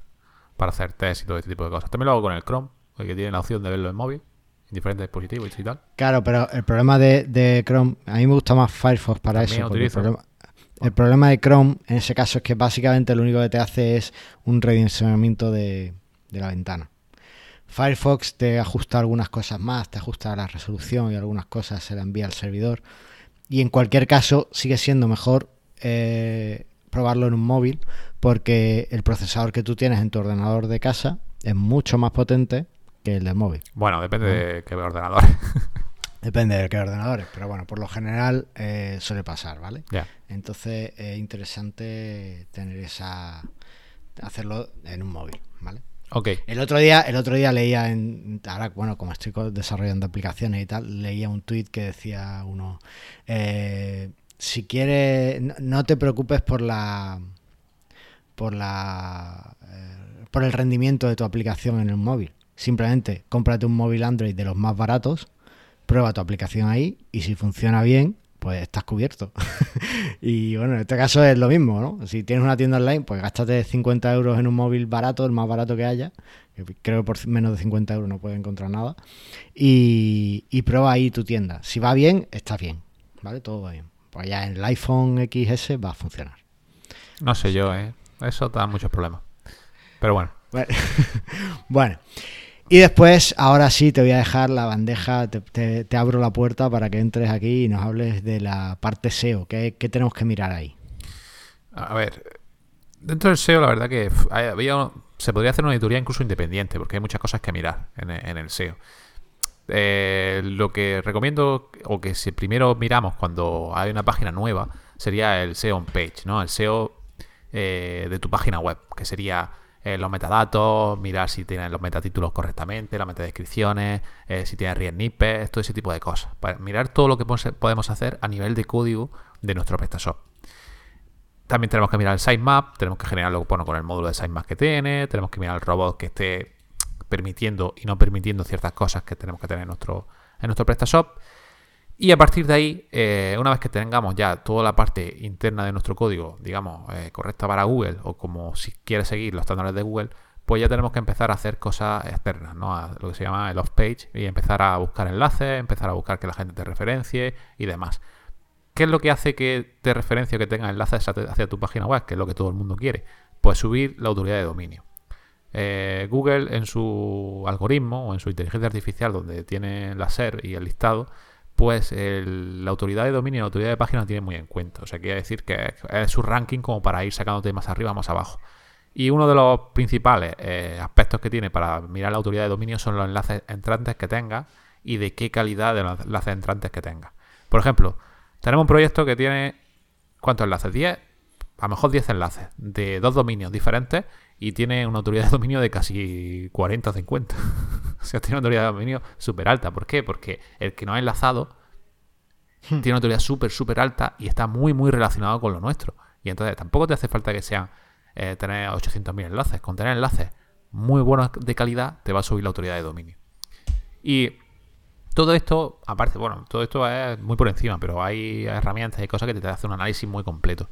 Para hacer test y todo este tipo de cosas. También lo hago con el Chrome, que tiene la opción de verlo en móvil, en diferentes dispositivos y tal. Claro, pero el problema de, Chrome, a mí me gusta más Firefox para eso. El problema, de Chrome en ese caso es que básicamente lo único que te hace es un redimensionamiento de, de la ventana. Firefox te ajusta algunas cosas más, te ajusta la resolución y algunas cosas se la envía al servidor. Y en cualquier caso sigue siendo mejor eh, probarlo en un móvil porque el procesador que tú tienes en tu ordenador de casa es mucho más potente que el del móvil. Bueno, depende de qué ordenador. Depende de qué ordenadores, pero bueno, por lo general eh, suele pasar, ¿vale? Entonces es interesante tener esa hacerlo en un móvil, ¿vale? El otro día, el otro día leía en ahora bueno, como estoy desarrollando aplicaciones y tal, leía un tweet que decía uno eh, si quieres, no te preocupes por la por la eh, por el rendimiento de tu aplicación en el móvil. Simplemente cómprate un móvil Android de los más baratos, prueba tu aplicación ahí y si funciona bien, pues estás cubierto. y bueno, en este caso es lo mismo, ¿no? Si tienes una tienda online, pues gástate 50 euros en un móvil barato, el más barato que haya. Creo que por menos de 50 euros no puedes encontrar nada. Y, y prueba ahí tu tienda. Si va bien, estás bien. ¿Vale? Todo va bien pues ya en el iPhone XS va a funcionar. No sé yo, ¿eh? Eso da muchos problemas. Pero bueno. Bueno. Y después, ahora sí, te voy a dejar la bandeja, te, abro la puerta para que entres aquí y nos hables de la parte SEO. ¿Qué, tenemos que mirar ahí? A ver, dentro del SEO la verdad que se podría hacer una auditoría incluso independiente, porque hay muchas cosas que mirar en, en el SEO. Eh, lo que recomiendo, o que si primero miramos cuando hay una página nueva, sería el SEO on page, ¿no? El SEO eh, de tu página web, que sería eh, los metadatos, mirar si tienen los metatítulos correctamente, las metadescripciones, si tiene read snippets, todo ese tipo de cosas. Para mirar todo lo que podemos hacer a nivel de código de nuestro PrestaShop. También tenemos que mirar el sitemap, tenemos que generarlo bueno, con el módulo de sitemap que tiene, tenemos que mirar el robot que esté permitiendo y no permitiendo ciertas cosas que tenemos que tener en nuestro, en nuestro PrestaShop. Y a partir de ahí, eh, una vez que tengamos ya toda la parte interna de nuestro código, digamos, eh, correcta para Google, o como si quieres seguir los estándares de Google, pues ya tenemos que empezar a hacer cosas externas, ¿no? A lo que se llama el off-page y empezar a buscar enlaces, empezar a buscar que la gente te referencie y demás. ¿Qué es lo que hace que te referencie o que tenga enlaces hacia tu página web? Que es lo que todo el mundo quiere. Pues subir la autoridad de dominio. Eh, Google en su algoritmo o en su inteligencia artificial donde tiene la SER y el listado, pues la autoridad de dominio y la autoridad de página tiene muy en cuenta. O sea, quiere decir que es su ranking como para ir sacándote más arriba, más abajo. Y uno de los principales eh, aspectos que tiene para mirar la autoridad de dominio son los enlaces entrantes que tenga y de qué calidad de los enlaces entrantes que tenga. Por ejemplo, tenemos un proyecto que tiene, ¿cuántos enlaces? 10, a lo mejor 10 enlaces de dos dominios diferentes y tiene una autoridad de dominio de casi 40 o 50. o sea, tiene una autoridad de dominio súper alta. ¿Por qué? Porque el que no ha enlazado hmm. tiene una autoridad súper, súper alta y está muy, muy relacionado con lo nuestro. Y entonces tampoco te hace falta que sean eh, tener 800.000 enlaces. Con tener enlaces muy buenos de calidad, te va a subir la autoridad de dominio. Y todo esto, aparte, bueno, todo esto es muy por encima, pero hay herramientas y cosas que te hacen un análisis muy completo.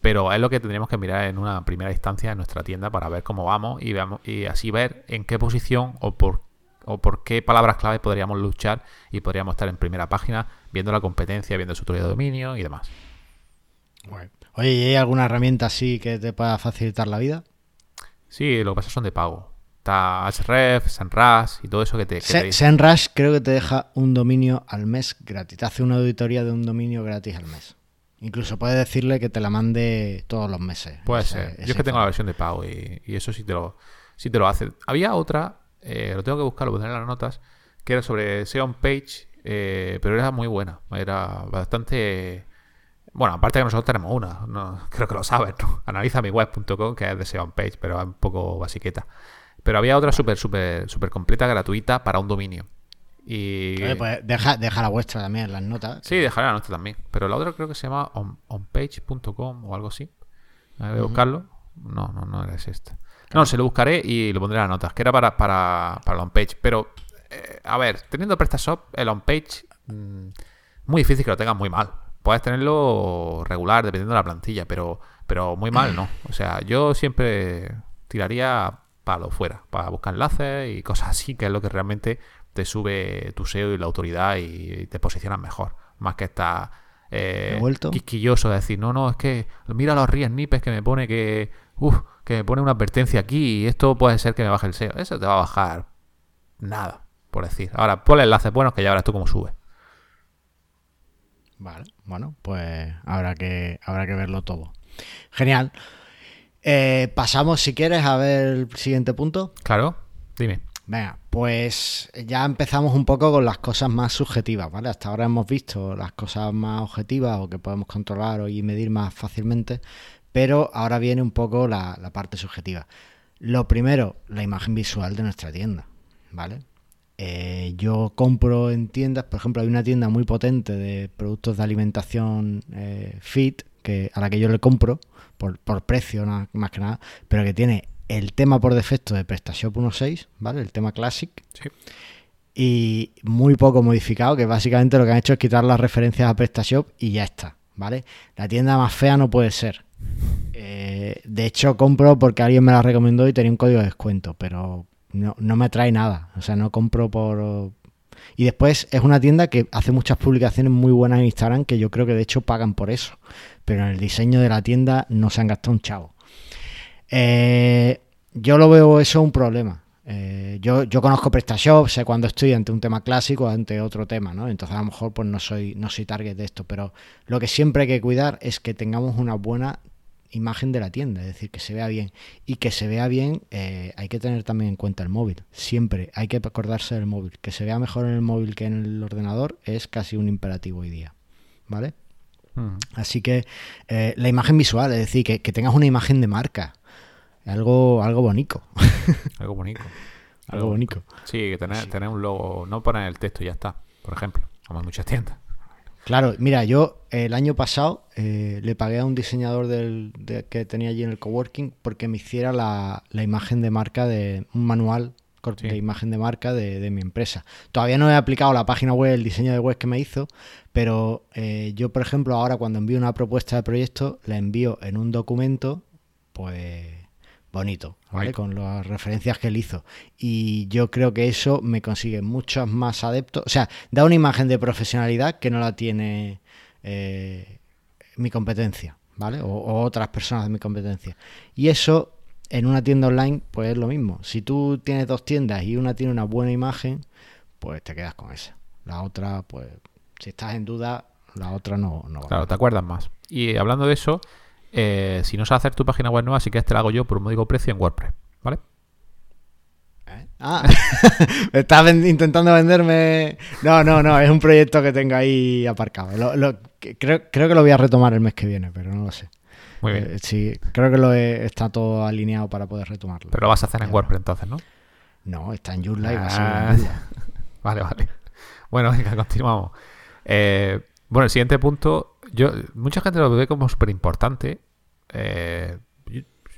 Pero es lo que tendríamos que mirar en una primera instancia en nuestra tienda para ver cómo vamos y, veamos, y así ver en qué posición o por, o por qué palabras clave podríamos luchar y podríamos estar en primera página viendo la competencia, viendo su autoridad de dominio y demás. Oye, ¿y hay alguna herramienta así que te pueda facilitar la vida? Sí, lo que pasa son de pago. Está HREF, SEMrush y todo eso que te... Que SEMrush creo que te deja un dominio al mes gratis. Te hace una auditoría de un dominio gratis al mes. Incluso puedes decirle que te la mande todos los meses. Puede ser. Yo es que tengo la versión de pago y, eso sí te lo, sí te lo hace. Había otra, eh, lo tengo que buscar, lo pondré en las notas, que era sobre SEO on page, eh, pero era muy buena. Era bastante bueno, aparte que nosotros tenemos una, creo que lo sabes, ¿no? Analizamiweb.com, que es de SEO page, pero es un poco basiqueta. Pero había otra súper, súper, súper completa, gratuita para un dominio. Y... pues deja, deja, la vuestra también en las notas. Sí, dejaré la nota también. Pero la otra creo que se llama onpage.com o algo así. A buscarlo. No, no, no es esta. No, se lo buscaré y lo pondré en las notas, que era para, para, para el onpage. Pero, eh, a ver, teniendo PrestaShop, el onpage, mmm, muy difícil que lo tengas muy mal puedes tenerlo regular dependiendo de la plantilla, pero, pero muy mal, ¿no? O sea, yo siempre tiraría para lo fuera, para buscar enlaces y cosas así, que es lo que realmente te sube tu SEO y la autoridad y te posicionas mejor, más que estar eh, quisquilloso de decir, no, no, es que mira los ríos nipes que me pone que, uf, que me pone una advertencia aquí y esto puede ser que me baje el SEO. Eso te va a bajar nada, por decir. Ahora, ponle enlaces buenos que ya verás tú cómo sube. Vale, bueno, pues habrá que, habrá que verlo todo. Genial. Eh, pasamos, si quieres, a ver el siguiente punto. Claro, dime. Venga, pues ya empezamos un poco con las cosas más subjetivas, ¿vale? Hasta ahora hemos visto las cosas más objetivas o que podemos controlar y medir más fácilmente, pero ahora viene un poco la, parte subjetiva. Lo primero, la imagen visual de nuestra tienda, ¿vale? Eh, yo compro en tiendas, por ejemplo, hay una tienda muy potente de productos de alimentación eh, fit que, a la que yo le compro por, precio más que nada, pero que tiene el tema por defecto de PrestaShop 1.6, ¿vale? El tema Classic. Y muy poco modificado, que básicamente lo que han hecho es quitar las referencias a PrestaShop y ya está, ¿vale? La tienda más fea no puede ser. Eh, de hecho, compro porque alguien me la recomendó y tenía un código de descuento, pero no, no me trae nada. O sea, no compro por... Y después es una tienda que hace muchas publicaciones muy buenas en Instagram que yo creo que de hecho pagan por eso. Pero en el diseño de la tienda no se han gastado un chavo. Eh, yo lo veo eso un problema. Eh, yo, yo conozco PrestaShop, sé cuando estoy ante un tema clásico o ante otro tema, ¿no? Entonces a lo mejor pues no soy, no soy target de esto, pero lo que siempre hay que cuidar es que tengamos una buena imagen de la tienda, es decir, que se vea bien. Y que se vea bien, eh, hay que tener también en cuenta el móvil. Siempre hay que acordarse del móvil. Que se vea mejor en el móvil que en el ordenador es casi un imperativo hoy día. ¿Vale? Así que eh, la imagen visual, es decir, que, tengas una imagen de marca. Algo, algo bonito. algo bonito. algo bonito. Sí, que tener, tener un logo, no poner el texto y ya está, por ejemplo, como en muchas tiendas. Claro, mira, yo el año pasado eh, le pagué a un diseñador del, que tenía allí en el coworking porque me hiciera la, imagen de marca de un manual de imagen de marca de, mi empresa. Todavía no he aplicado la página web, el diseño de web que me hizo, pero eh, yo, por ejemplo, ahora cuando envío una propuesta de proyecto, la envío en un documento, pues bonito, ¿vale? Con las referencias que él hizo. Y yo creo que eso me consigue muchos más adeptos. O sea, da una imagen de profesionalidad que no la tiene eh, mi competencia, ¿vale? O, otras personas de mi competencia. Y eso en una tienda online, pues es lo mismo. Si tú tienes dos tiendas y una tiene una buena imagen, pues te quedas con esa. La otra, pues, si estás en duda, la otra no, no va. Claro, te acuerdas más. Y hablando de eso, eh, si no sabes hacer tu página web nueva, sí que te la hago yo por un módico precio en WordPress, ¿vale? ¿Eh? Ah, estás intentando venderme. No, no, no, es un proyecto que tengo ahí aparcado. creo, que lo voy a retomar el mes que viene, pero no lo sé. Muy bien. Eh, sí, creo que lo está todo alineado para poder retomarlo. Pero lo vas a hacer en WordPress entonces, ¿no? No, está en YouLive. Ah, vale, vale. Bueno, venga, continuamos. bueno, el siguiente punto yo, mucha gente lo ve como súper importante. Eh,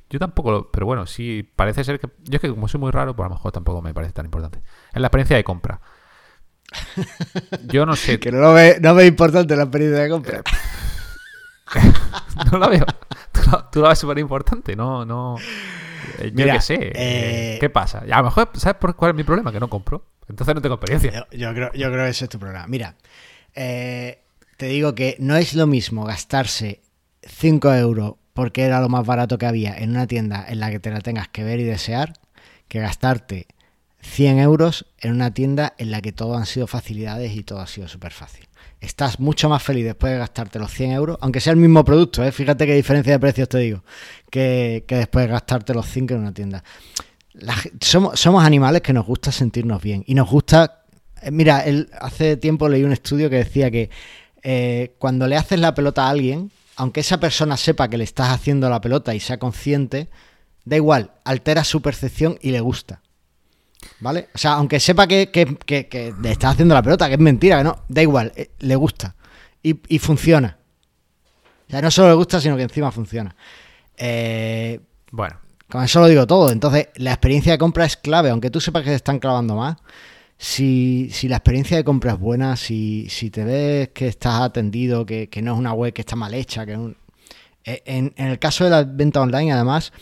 yo, tampoco, pero bueno, sí, parece ser que. Yo es que como soy muy raro, pues a lo mejor tampoco me parece tan importante. Es la experiencia de compra. Yo no sé. que no lo ve, no ve importante la experiencia de compra. no la veo. Tú la, ves súper importante, no, no. Eh, yo qué sé. Eh, ¿Qué pasa? A lo mejor, ¿sabes por cuál es mi problema? Que no compro. Entonces no tengo experiencia. Yo, creo, yo creo que ese es tu problema. Mira, eh, te digo que no es lo mismo gastarse 5 euros porque era lo más barato que había en una tienda en la que te la tengas que ver y desear, que gastarte 100 euros en una tienda en la que todo han sido facilidades y todo ha sido súper fácil. Estás mucho más feliz después de gastarte los 100 euros, aunque sea el mismo producto, ¿eh? fíjate qué diferencia de precios te digo, que, después de gastarte los 5 en una tienda. somos, somos animales que nos gusta sentirnos bien y nos gusta... Eh, mira, hace tiempo leí un estudio que decía que eh, cuando le haces la pelota a alguien, aunque esa persona sepa que le estás haciendo la pelota y sea consciente, da igual, altera su percepción y le gusta. ¿Vale? O sea, aunque sepa que, le estás haciendo la pelota, que es mentira, que no, da igual, eh, le gusta. Y, funciona. O sea, no solo le gusta, sino que encima funciona. Eh, bueno. Con eso lo digo todo. Entonces, la experiencia de compra es clave, aunque tú sepas que se están clavando más si, si la experiencia de compra es buena, si, si te ves que estás atendido, que, no es una web que está mal hecha, que eh, en, el caso de la venta online, además,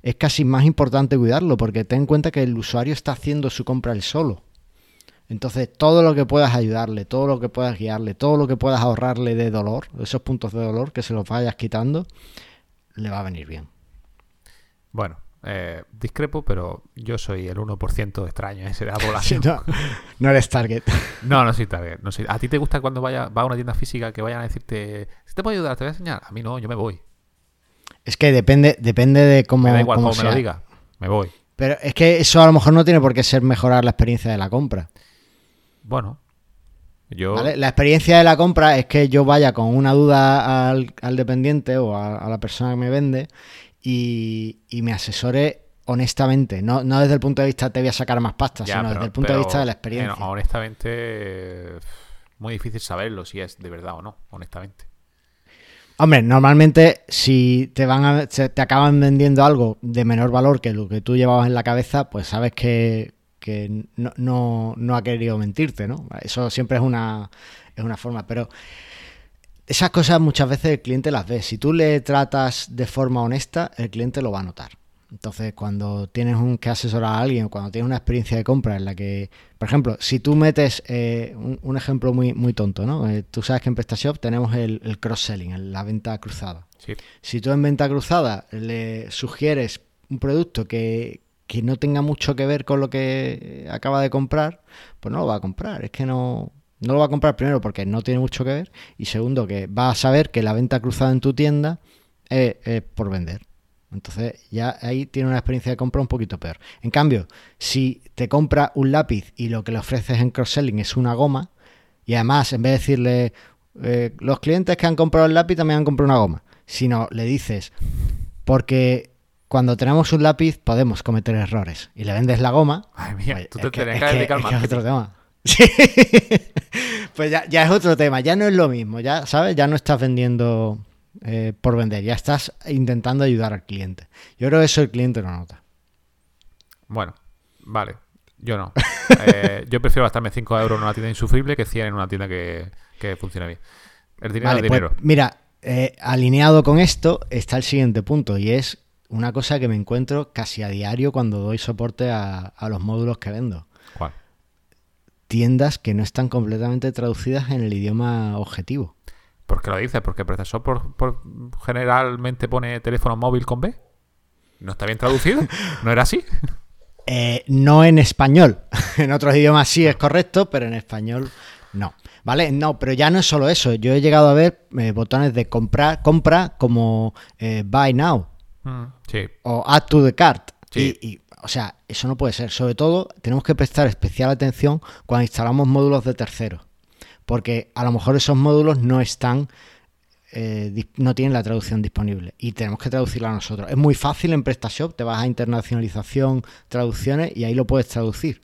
es casi más importante cuidarlo, porque ten en cuenta que el usuario está haciendo su compra él solo. Entonces, todo lo que puedas ayudarle, todo lo que puedas guiarle, todo lo que puedas ahorrarle de dolor, esos puntos de dolor que se los vayas quitando, le va a venir bien. Bueno, eh, discrepo, pero yo soy el 1% extraño ese de la población. no, eres target. No, no soy target. No ¿A ti te gusta cuando vaya, va a una tienda física que vayan a decirte, si te puedo ayudar, te voy a enseñar? A mí no, yo me voy. Es que depende, depende de cómo. Me da igual cómo, me lo diga, me voy. Pero es que eso a lo mejor no tiene por qué ser mejorar la experiencia de la compra. Bueno, yo... La experiencia de la compra es que yo vaya con una duda al, dependiente o a, la persona que me vende y, me asesore honestamente, no, no desde el punto de vista te voy a sacar más pasta, sino desde el punto de vista de la experiencia. honestamente, muy difícil saberlo si es de verdad o no, honestamente. Hombre, normalmente si te van a, te acaban vendiendo algo de menor valor que lo que tú llevabas en la cabeza, pues sabes que, no, no, no, ha querido mentirte, ¿no? Eso siempre es una, es una forma, pero esas cosas muchas veces el cliente las ve. Si tú le tratas de forma honesta, el cliente lo va a notar. Entonces, cuando tienes un, que asesorar a alguien, cuando tienes una experiencia de compra en la que, por ejemplo, si tú metes eh, un, ejemplo muy, muy tonto, ¿no? Eh, tú sabes que en PrestaShop tenemos el, cross-selling, la venta cruzada. Si tú en venta cruzada le sugieres un producto que, que no tenga mucho que ver con lo que acaba de comprar, pues no lo va a comprar. Es que no, no lo va a comprar primero porque no tiene mucho que ver y segundo que va a saber que la venta cruzada en tu tienda es, por vender. Entonces ya ahí tiene una experiencia de compra un poquito peor. En cambio, si te compra un lápiz y lo que le ofreces en cross-selling es una goma, y además en vez de decirle eh, los clientes que han comprado el lápiz también han comprado una goma, sino le dices porque cuando tenemos un lápiz podemos cometer errores y le vendes la goma. Ay, mía, pues tú te que, dedicar más. Es otro tema. Sí. pues ya, es otro tema, ya no es lo mismo, ya, ¿sabes? Ya no estás vendiendo eh, por vender, ya estás intentando ayudar al cliente. Yo creo que eso el cliente lo nota. Bueno, vale, yo no. Eh, yo prefiero gastarme 5 euros en una tienda insufrible que 100 en una tienda que, que funcione bien. El dinero vale, dinero. Pues, mira, eh, alineado con esto está el siguiente punto y es una cosa que me encuentro casi a diario cuando doy soporte a, a los módulos que vendo. Tiendas que no están completamente traducidas en el idioma objetivo. ¿Por qué lo dices? Porque PrestaShop por, por generalmente pone teléfono móvil con B. ¿No está bien traducido? ¿No era así? Eh, no en español. en otros idiomas sí es correcto, pero en español no. ¿Vale? No, pero ya no es solo eso. Yo he llegado a ver eh, botones de comprar, compra como eh, Buy Now Mm, sí. o Add to the Cart. Sí. Y, y, o sea, eso no puede ser. Sobre todo, tenemos que prestar especial atención cuando instalamos módulos de terceros. Porque a lo mejor esos módulos no están, eh, no tienen la traducción disponible. Y tenemos que traducirla nosotros. Es muy fácil en PrestaShop, te vas a internacionalización, traducciones y ahí lo puedes traducir.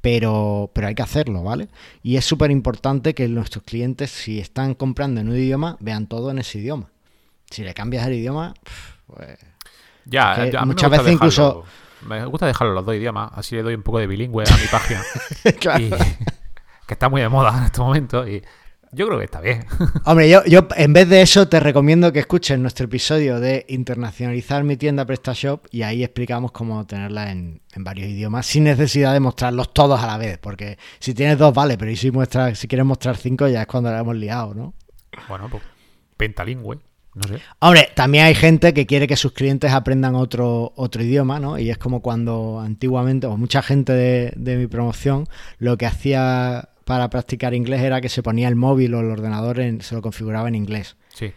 Pero, pero hay que hacerlo, ¿vale? Y es súper importante que nuestros clientes, si están comprando en un idioma, vean todo en ese idioma. Si le cambias el idioma, pues Ya, ya, muchas veces incluso- Me gusta dejarlo en los dos idiomas, así le doy un poco de bilingüe a mi página. Claro. y, que está muy de moda en este momento. Y yo creo que está bien. Hombre, yo, yo en vez de eso te recomiendo que escuches nuestro episodio de internacionalizar mi tienda PrestaShop y ahí explicamos cómo tenerla en, en varios idiomas sin necesidad de mostrarlos todos a la vez, porque si tienes dos vale, pero y si muestras, si quieres mostrar cinco ya es cuando la hemos liado, ¿no? bueno, pues pentalingüe, no sé. Hombre, también hay gente que quiere que sus clientes aprendan otro, otro idioma, ¿no? Y es como cuando antiguamente, o mucha gente de, de mi promoción, lo que hacía para practicar inglés era que se ponía el móvil o el ordenador, en, se lo configuraba en inglés. Sí.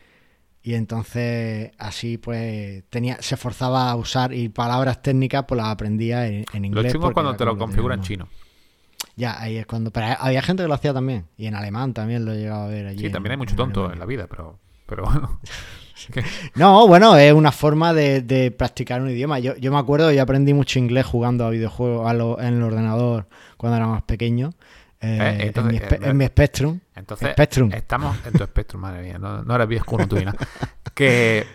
Y entonces así pues tenía, se forzaba a usar y palabras técnicas pues las aprendía en, en Lo inglés. es porque cuando te lo configura en chino. Ya, ahí es cuando... Pero había gente que lo hacía también. Y en alemán también lo he llegado a ver allí. Sí, también hay mucho tonto en la vida, pero, pero bueno. No, bueno, es una forma de, de practicar un idioma. Yo, yo me acuerdo, yo aprendí mucho inglés jugando a videojuegos a lo- en el ordenador cuando era más pequeño. eh, Eh, entonces, en, mi, eh, en mi Spectrum. Entonces, Spectrum. estamos en tu Spectrum, madre mía, no, no eres viejo nada. Que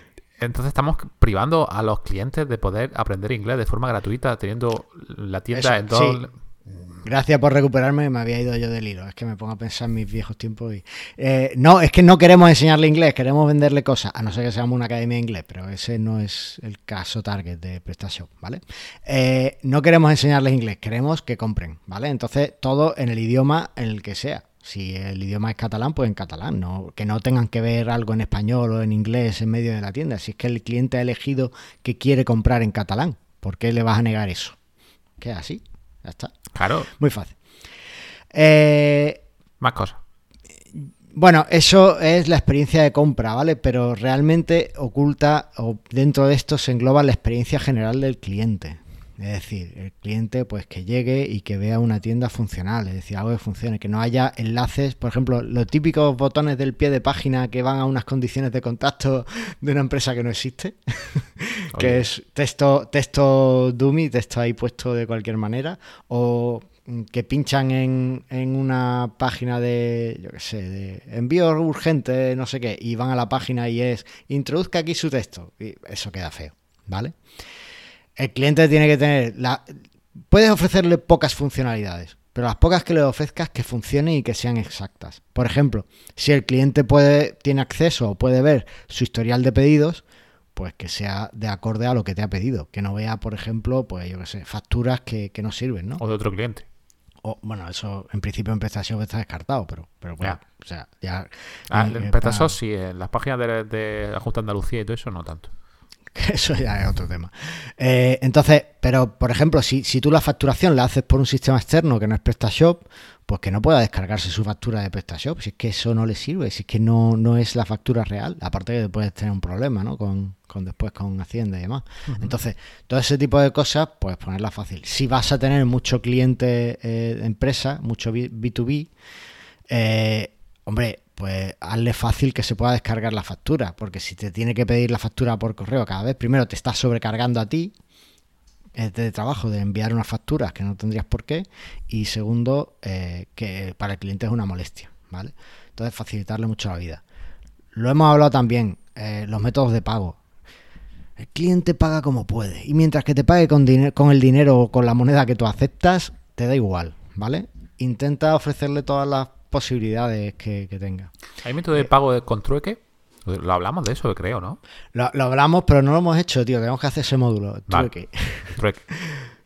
entonces estamos privando a los clientes de poder aprender inglés de forma gratuita, teniendo la tienda Eso, en todo. sí. Gracias por recuperarme, me había ido yo del hilo. Es que me pongo a pensar en mis viejos tiempos y... eh, no, es que no queremos enseñarle inglés, queremos venderle cosas, a no ser que seamos una academia de inglés, pero ese no es el caso target de PrestaShop, ¿vale? Eh, no queremos enseñarles inglés, queremos que compren, ¿vale? Entonces, todo en el idioma en el que sea. Si el idioma es catalán, pues en catalán, no, que no tengan que ver algo en español o en inglés en medio de la tienda. Si es que el cliente ha elegido que quiere comprar en catalán, ¿por qué le vas a negar eso? Que así, ya está. Claro, Muy fácil. Eh, más cosas. bueno, eso es la experiencia de compra, ¿vale? Pero realmente oculta o dentro de esto se engloba la experiencia general del cliente. Es decir, el cliente pues que llegue y que vea una tienda funcional, es decir, algo que funcione, que no haya enlaces, por ejemplo, los típicos botones del pie de página que van a unas condiciones de contacto de una empresa que no existe, que es texto, texto dummy, texto ahí puesto de cualquier manera, o mm, que pinchan en, en una página de, yo qué sé, de envío urgente, no sé qué, y van a la página y es introduzca aquí su texto, y eso queda feo, ¿vale? El cliente tiene que tener la puedes ofrecerle pocas funcionalidades, pero las pocas que le ofrezcas que funcionen y que sean exactas. Por ejemplo, si el cliente puede tiene acceso o puede ver su historial de pedidos, pues que sea de acorde a lo que te ha pedido, que no vea, por ejemplo, pues yo qué sé, facturas que, que no sirven, ¿no? O de otro cliente. O, bueno, eso en principio en PrestaShop está descartado, pero, pero bueno, Ya. o sea, ya... Ah, eh, en eh, PrestaShop para- sí, en las páginas de, de de Andalucía y todo eso no tanto. Eso ya es otro tema. Eh, entonces, pero por ejemplo, si, si tú la facturación la haces por un sistema externo que no es PrestaShop, pues que no pueda descargarse su factura de PrestaShop, si es que eso no le sirve, si es que no, no es la factura real, aparte que puedes tener un problema, ¿no? Con, con después con Hacienda y demás. Entonces, todo ese tipo de cosas, pues ponerla fácil. Si vas a tener mucho cliente eh, de empresa, mucho B- B2B, eh, hombre, pues hazle fácil que se pueda descargar la factura, porque si te tiene que pedir la factura por correo cada vez, primero te estás sobrecargando a ti es de trabajo de enviar unas facturas que no tendrías por qué, y segundo, eh, que para el cliente es una molestia, ¿vale? Entonces facilitarle mucho la vida. Lo hemos hablado también, eh, los métodos de pago. El cliente paga como puede, y mientras que te pague con, con el dinero o con la moneda que tú aceptas, te da igual, ¿vale? Intenta ofrecerle todas las posibilidades que, que tenga. ¿Hay método de pago de con trueque? Lo hablamos de eso, creo, ¿no? Lo, lo hablamos, pero no lo hemos hecho, tío. Tenemos que hacer ese módulo. Vale. Trueque. Trueque.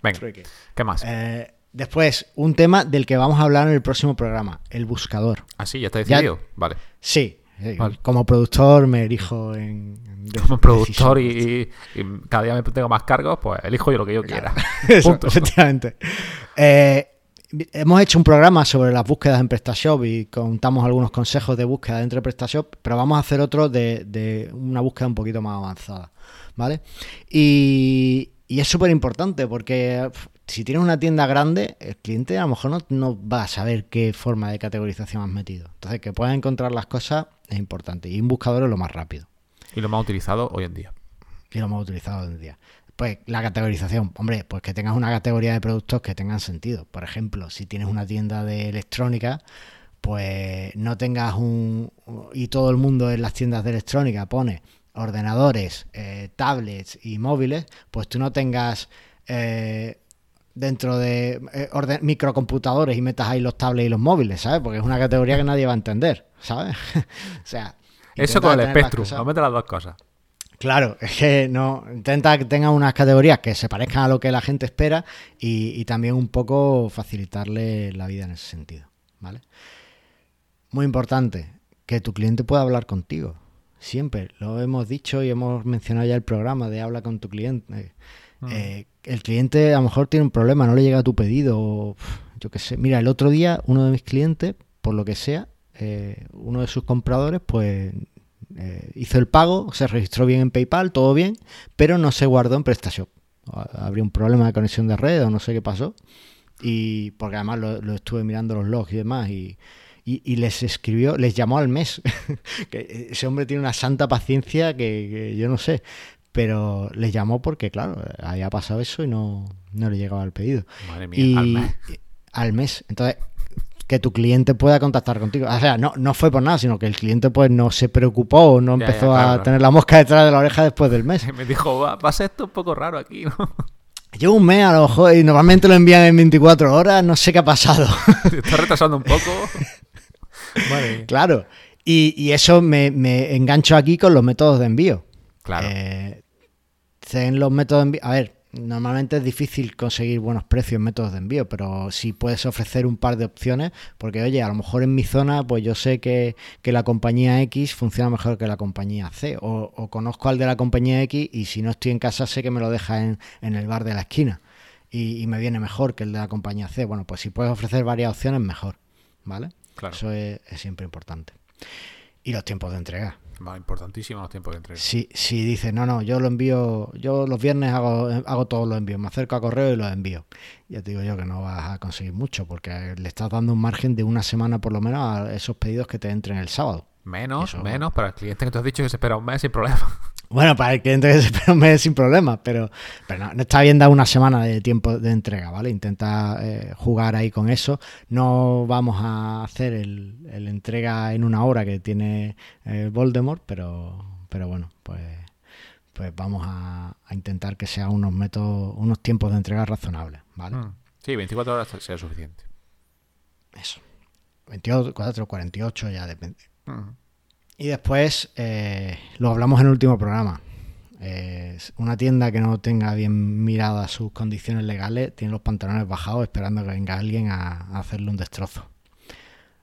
Venga, Trueque. ¿qué más? Eh, después, un tema del que vamos a hablar en el próximo programa, el buscador. ah, sí, ya está ya- decidido. Vale. Sí, sí, Vale. como productor me erijo en... Como productor y, y cada día me tengo más cargos, pues elijo yo lo que yo quiera. Eso, Punto. efectivamente. Eh, hemos hecho un programa sobre las búsquedas en PrestaShop y contamos algunos consejos de búsqueda dentro de PrestaShop, pero vamos a hacer otro de, de una búsqueda un poquito más avanzada, ¿vale? Y, y es súper importante porque si tienes una tienda grande, el cliente a lo mejor no, no va a saber qué forma de categorización has metido. Entonces, que puedas encontrar las cosas es importante y un buscador es lo más rápido Y lo más utilizado hoy en día. y lo hemos utilizado hoy en día. Pues la categorización, hombre, pues que tengas una categoría de productos que tengan sentido. Por ejemplo, si tienes una tienda de electrónica, pues no tengas un... y todo el mundo en las tiendas de electrónica pone ordenadores, eh, tablets y móviles, pues tú no tengas eh, dentro de eh, orden- microcomputadores y metas ahí los tablets y los móviles, ¿sabes? Porque es una categoría que nadie va a entender, ¿sabes? o sea... Eso con el Spectrum. No mete las dos cosas. Claro, es que no intenta que tenga unas categorías que se parezcan a lo que la gente espera y, y también un poco facilitarle la vida en ese sentido, ¿vale? Muy importante, que tu cliente pueda hablar contigo. Siempre, lo hemos dicho y hemos mencionado ya el programa de habla con tu cliente. Eh, el cliente a lo mejor tiene un problema, no le llega tu pedido, o, yo qué sé. Mira, el otro día uno de mis clientes, por lo que sea, eh, uno de sus compradores, pues eh, hizo el pago, se registró bien en PayPal, todo bien, pero no se guardó en PrestaShop. Habría un problema de conexión de red o no sé qué pasó. Y porque además lo, lo estuve mirando los logs y demás y, y- y les escribió, les llamó al mes. que ese hombre tiene una santa paciencia que, que yo no sé. Pero les llamó porque, claro, había pasado eso y no, no le llegaba el pedido. Madre mía, y al mes. al mes. Entonces, que tu cliente pueda contactar contigo. O sea, no, no fue por nada, sino que el cliente pues no se preocupó o no Ya, ya, empezó claro, a tener la mosca detrás de la oreja después del mes. Me dijo, va, va a ser esto un poco raro aquí, ¿no? Llevo un mes a lo mejor y normalmente lo envían en 24 horas, no sé qué ha pasado. Se está retrasando un poco. Mía. claro. Y, y eso me, me engancho aquí con los métodos de envío. Claro. Eh, en los métodos de envío. A ver, normalmente es difícil conseguir buenos precios en métodos de envío, pero si puedes ofrecer un par de opciones, porque oye, a lo mejor en mi zona, pues yo sé que, que la compañía X funciona mejor que la compañía C, o, o conozco al de la compañía X y si no estoy en casa sé que me lo deja en, en el bar de la esquina y, y me viene mejor que el de la compañía C. Bueno, pues si puedes ofrecer varias opciones, mejor, ¿vale? Claro. Eso es, es siempre importante. Y los tiempos de entrega. Importantísimo los tiempos de entrega. Si, si dices, no, no, yo lo envío, yo los viernes hago, hago todos los envíos, me acerco a correo y los envío. Ya te digo yo que no vas a conseguir mucho porque le estás dando un margen de una semana por lo menos a esos pedidos que te entren el sábado. Menos, Eso- menos para el cliente que tú has dicho que se espera un mes sin problema. Bueno, para el cliente que se espera un mes sin problema, pero, pero no, no está bien dar una semana de tiempo de entrega, ¿vale? Intenta eh, jugar ahí con eso. No vamos a hacer el, el entrega en una hora que tiene eh, Voldemort, pero, pero bueno, pues, pues vamos a, a intentar que sea unos métodos, unos tiempos de entrega razonables, ¿vale? Mm. Sí, 24 horas sea suficiente. Eso. 24, 48 ya depende. Mm. Y después, eh, lo hablamos en el último programa. Eh, una tienda que no tenga bien miradas sus condiciones legales tiene los pantalones bajados esperando que venga alguien a, hacerle un destrozo.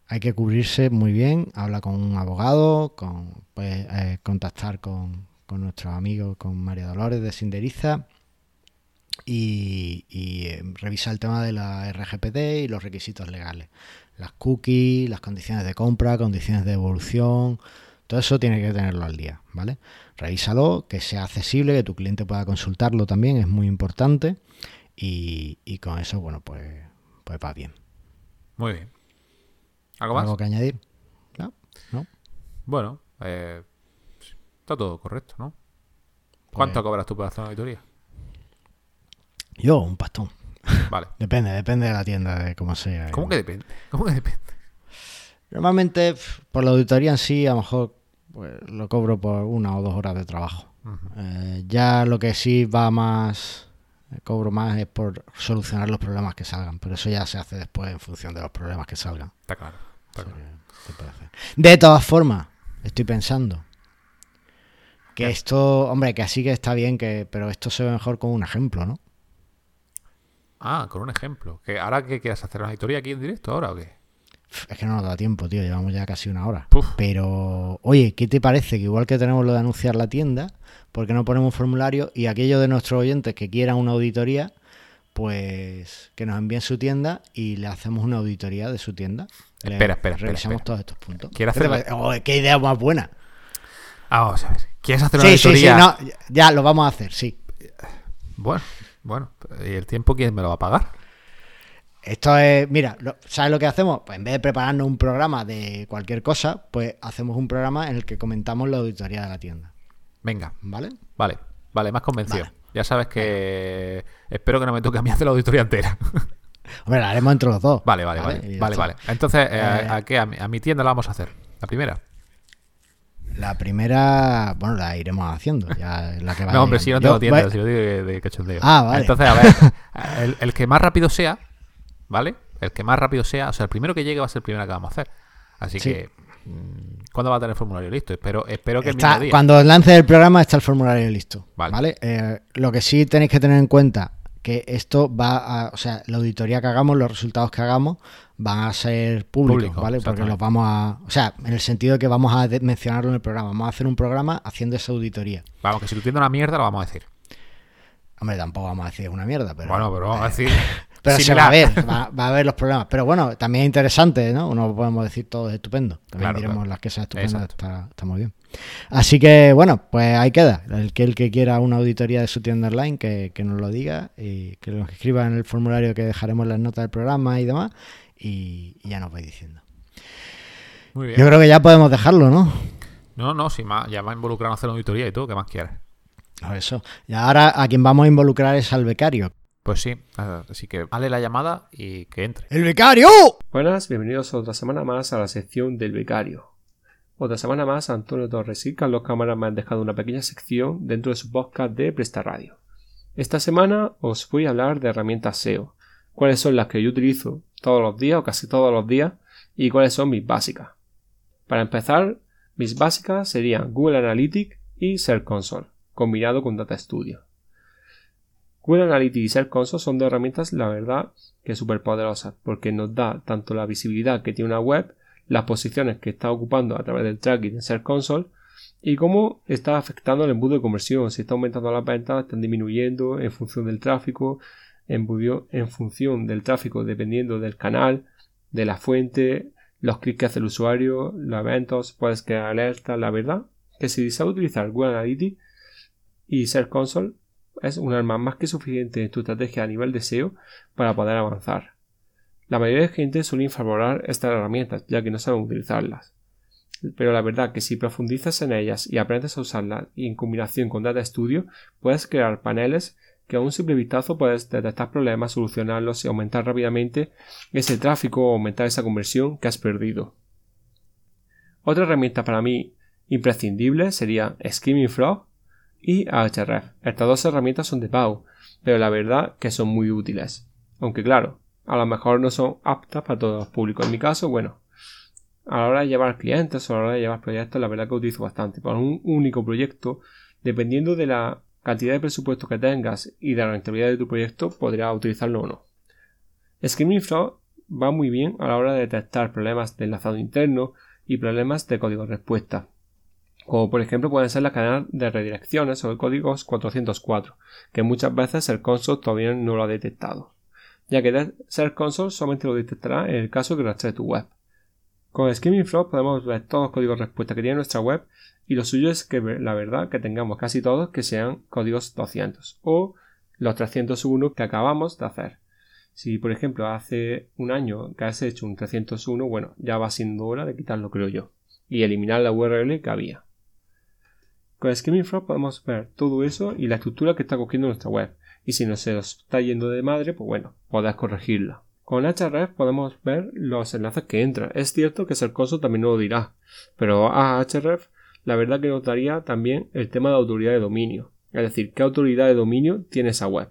Hay que cubrirse muy bien, habla con un abogado, con, puedes eh, contactar con, con nuestros amigos, con María Dolores de Sinderiza y, y, eh, revisa el tema de la RGPD y los requisitos legales. Las cookies, las condiciones de compra, condiciones de devolución, todo eso tiene que tenerlo al día, ¿vale? Revísalo, que sea accesible, que tu cliente pueda consultarlo también, es muy importante. Y, y con eso, bueno, pues, pues va bien. Muy bien. ¿Algo más? ¿Algo que añadir? ¿No? ¿No? Bueno, eh, está todo correcto, ¿no? ¿Cuánto Pues- cobras tú por hacer una auditoría? Yo, un pastón. Vale. Depende, depende de la tienda, de cómo sea. ¿Cómo que depende? ¿Cómo que depende? Normalmente, por la auditoría en sí, a lo mejor pues, lo cobro por una o dos horas de trabajo. Eh, ya lo que sí va más, eh, cobro más es por solucionar los problemas que salgan, pero eso ya se hace después en función de los problemas que salgan. Está claro. está claro. De todas formas, estoy pensando, Que esto, hombre, que así que está bien, que, pero esto se ve mejor con un ejemplo, ¿no? Ah, con un ejemplo. ¿Que ¿Ahora qué quieres hacer? ¿Una historia aquí en directo ahora o qué? Es que no nos da tiempo, tío. Llevamos ya casi una hora. Puf. Pero, oye, ¿qué te parece? Que igual que tenemos lo de anunciar la tienda, ¿por qué no ponemos un formulario? Y aquellos de nuestros oyentes que quieran una auditoría, pues que nos envíen su tienda y le hacemos una auditoría de su tienda. Le Espera, espera, Revisamos espera. todos estos puntos. ¿Qué hacer-? Oh, ¡Qué idea más buena! Ah, vamos a ver. ¿Quieres hacer una Sí, sí, sí, auditoría? no, ya lo vamos a hacer, sí. Bueno, bueno. ¿Y el tiempo quién me lo va a pagar? Esto es, mira, ¿sabes lo que hacemos? Pues en vez de prepararnos un programa de cualquier cosa, pues hacemos un programa en el que comentamos la auditoría de la tienda. Venga, ¿Vale? vale, vale, más convencido. Vale. Ya sabes que espero que no me toque a mí hacer la auditoría entera. Hombre, la haremos entre los dos. vale, vale, vale. Vale, está. vale. Entonces, eh, Eh, ¿a, qué? ¿A mi, a mi tienda la vamos a hacer? ¿La primera? La primera, bueno, la iremos haciendo. Ya la que vaya No, hombre, si yo no tengo voy- si lo digo de, de cachondeo. Ah, vale. Entonces, a ver, el, el que más rápido sea, ¿vale? El que más rápido sea, o sea, el primero que llegue va a ser el primero que vamos a hacer. Así Sí. que, mm, ¿cuándo va a tener el formulario listo? Espero, espero que el mismo día. cuando lance el programa está el formulario listo. Vale. Vale. Eh, lo que sí tenéis que tener en cuenta que esto va a, o sea, la auditoría que hagamos, los resultados que hagamos van a ser públicos, Público, ¿vale? Porque los vamos a, o sea, en el sentido de que vamos a mencionarlo en el programa, vamos a hacer un programa haciendo esa auditoría. Vamos, que si tu tienda es una mierda, lo vamos a decir. Hombre, tampoco vamos a decir una mierda, pero bueno, pero vamos a decir. Pero se va a ver, va, va a ver los problemas. Pero bueno, también es interesante, ¿no? No podemos decir todo es estupendo. También Claro, diremos claro. las que sean estupendas, está, está muy bien. Así que bueno, pues ahí queda. El que el que quiera una auditoría de su tienda online, que, que nos lo diga y que nos escriba en el formulario que dejaremos las notas del programa y demás. Y, y ya nos vais diciendo. Muy bien. Yo creo que ya podemos dejarlo, ¿no? No, no, si más, ya me ha involucrado en hacer la auditoría y todo, ¿qué más quieres? A eso. Y ahora a quien vamos a involucrar es al becario. Pues sí, así que dale la llamada y que entre. ¡El becario! Buenas, bienvenidos otra semana más a la sección del becario. Otra semana más, Antonio Torres y Carlos Cámara me han dejado una pequeña sección dentro de su podcast de Presta Radio. Esta semana os voy a hablar de herramientas SEO, cuáles son las que yo utilizo todos los días o casi todos los días y cuáles son mis básicas. Para empezar, mis básicas serían Google Analytics y Search Console, combinado con Data Studio. Google Analytics y Search Console son dos herramientas, la verdad, que súper poderosas, porque nos da tanto la visibilidad que tiene una web, las posiciones que está ocupando a través del tracking de Search Console, y cómo está afectando el embudo de conversión, si está aumentando las ventas, están disminuyendo en función del tráfico, en función del tráfico dependiendo del canal, de la fuente, los clics que hace el usuario, los eventos, puedes crear alertas, la verdad, que si sabe utilizar Google Analytics y Search Console, es un arma más que suficiente en tu estrategia a nivel de SEO para poder avanzar. La mayoría de gente suele infravalorar estas herramientas ya que no saben utilizarlas. Pero la verdad que si profundizas en ellas y aprendes a usarlas y en combinación con Data Studio, puedes crear paneles que a un simple vistazo puedes detectar problemas, solucionarlos y aumentar rápidamente ese tráfico o aumentar esa conversión que has perdido. Otra herramienta para mí imprescindible sería Screaming Frog y Ahrefs. Estas dos herramientas son de pago, pero la verdad que son muy útiles. Aunque claro, a lo mejor no son aptas para todos los públicos. En mi caso, bueno, a la hora de llevar clientes o a la hora de llevar proyectos, la verdad que utilizo bastante. Para un único proyecto, dependiendo de la cantidad de presupuesto que tengas y de la rentabilidad de tu proyecto, podrías utilizarlo o no. Screaming Frog va muy bien a la hora de detectar problemas de enlazado interno y problemas de código respuesta como por ejemplo pueden ser las cadenas de redirecciones o de códigos 404, que muchas veces el console todavía no lo ha detectado, ya que Search Console solamente lo detectará en el caso que rastree tu web. Con Skimming Frog podemos ver todos los códigos de respuesta que tiene nuestra web y lo suyo es que la verdad que tengamos casi todos que sean códigos 200 o los 301 que acabamos de hacer. Si por ejemplo hace un año que has hecho un 301, bueno, ya va siendo hora de quitarlo creo yo y eliminar la URL que había. Con Skimming Frog podemos ver todo eso y la estructura que está cogiendo nuestra web. Y si no se nos está yendo de madre, pues bueno, podés corregirla. Con Href podemos ver los enlaces que entran. Es cierto que Sercoso también lo dirá, pero a Href la verdad que notaría también el tema de autoridad de dominio. Es decir, qué autoridad de dominio tiene esa web.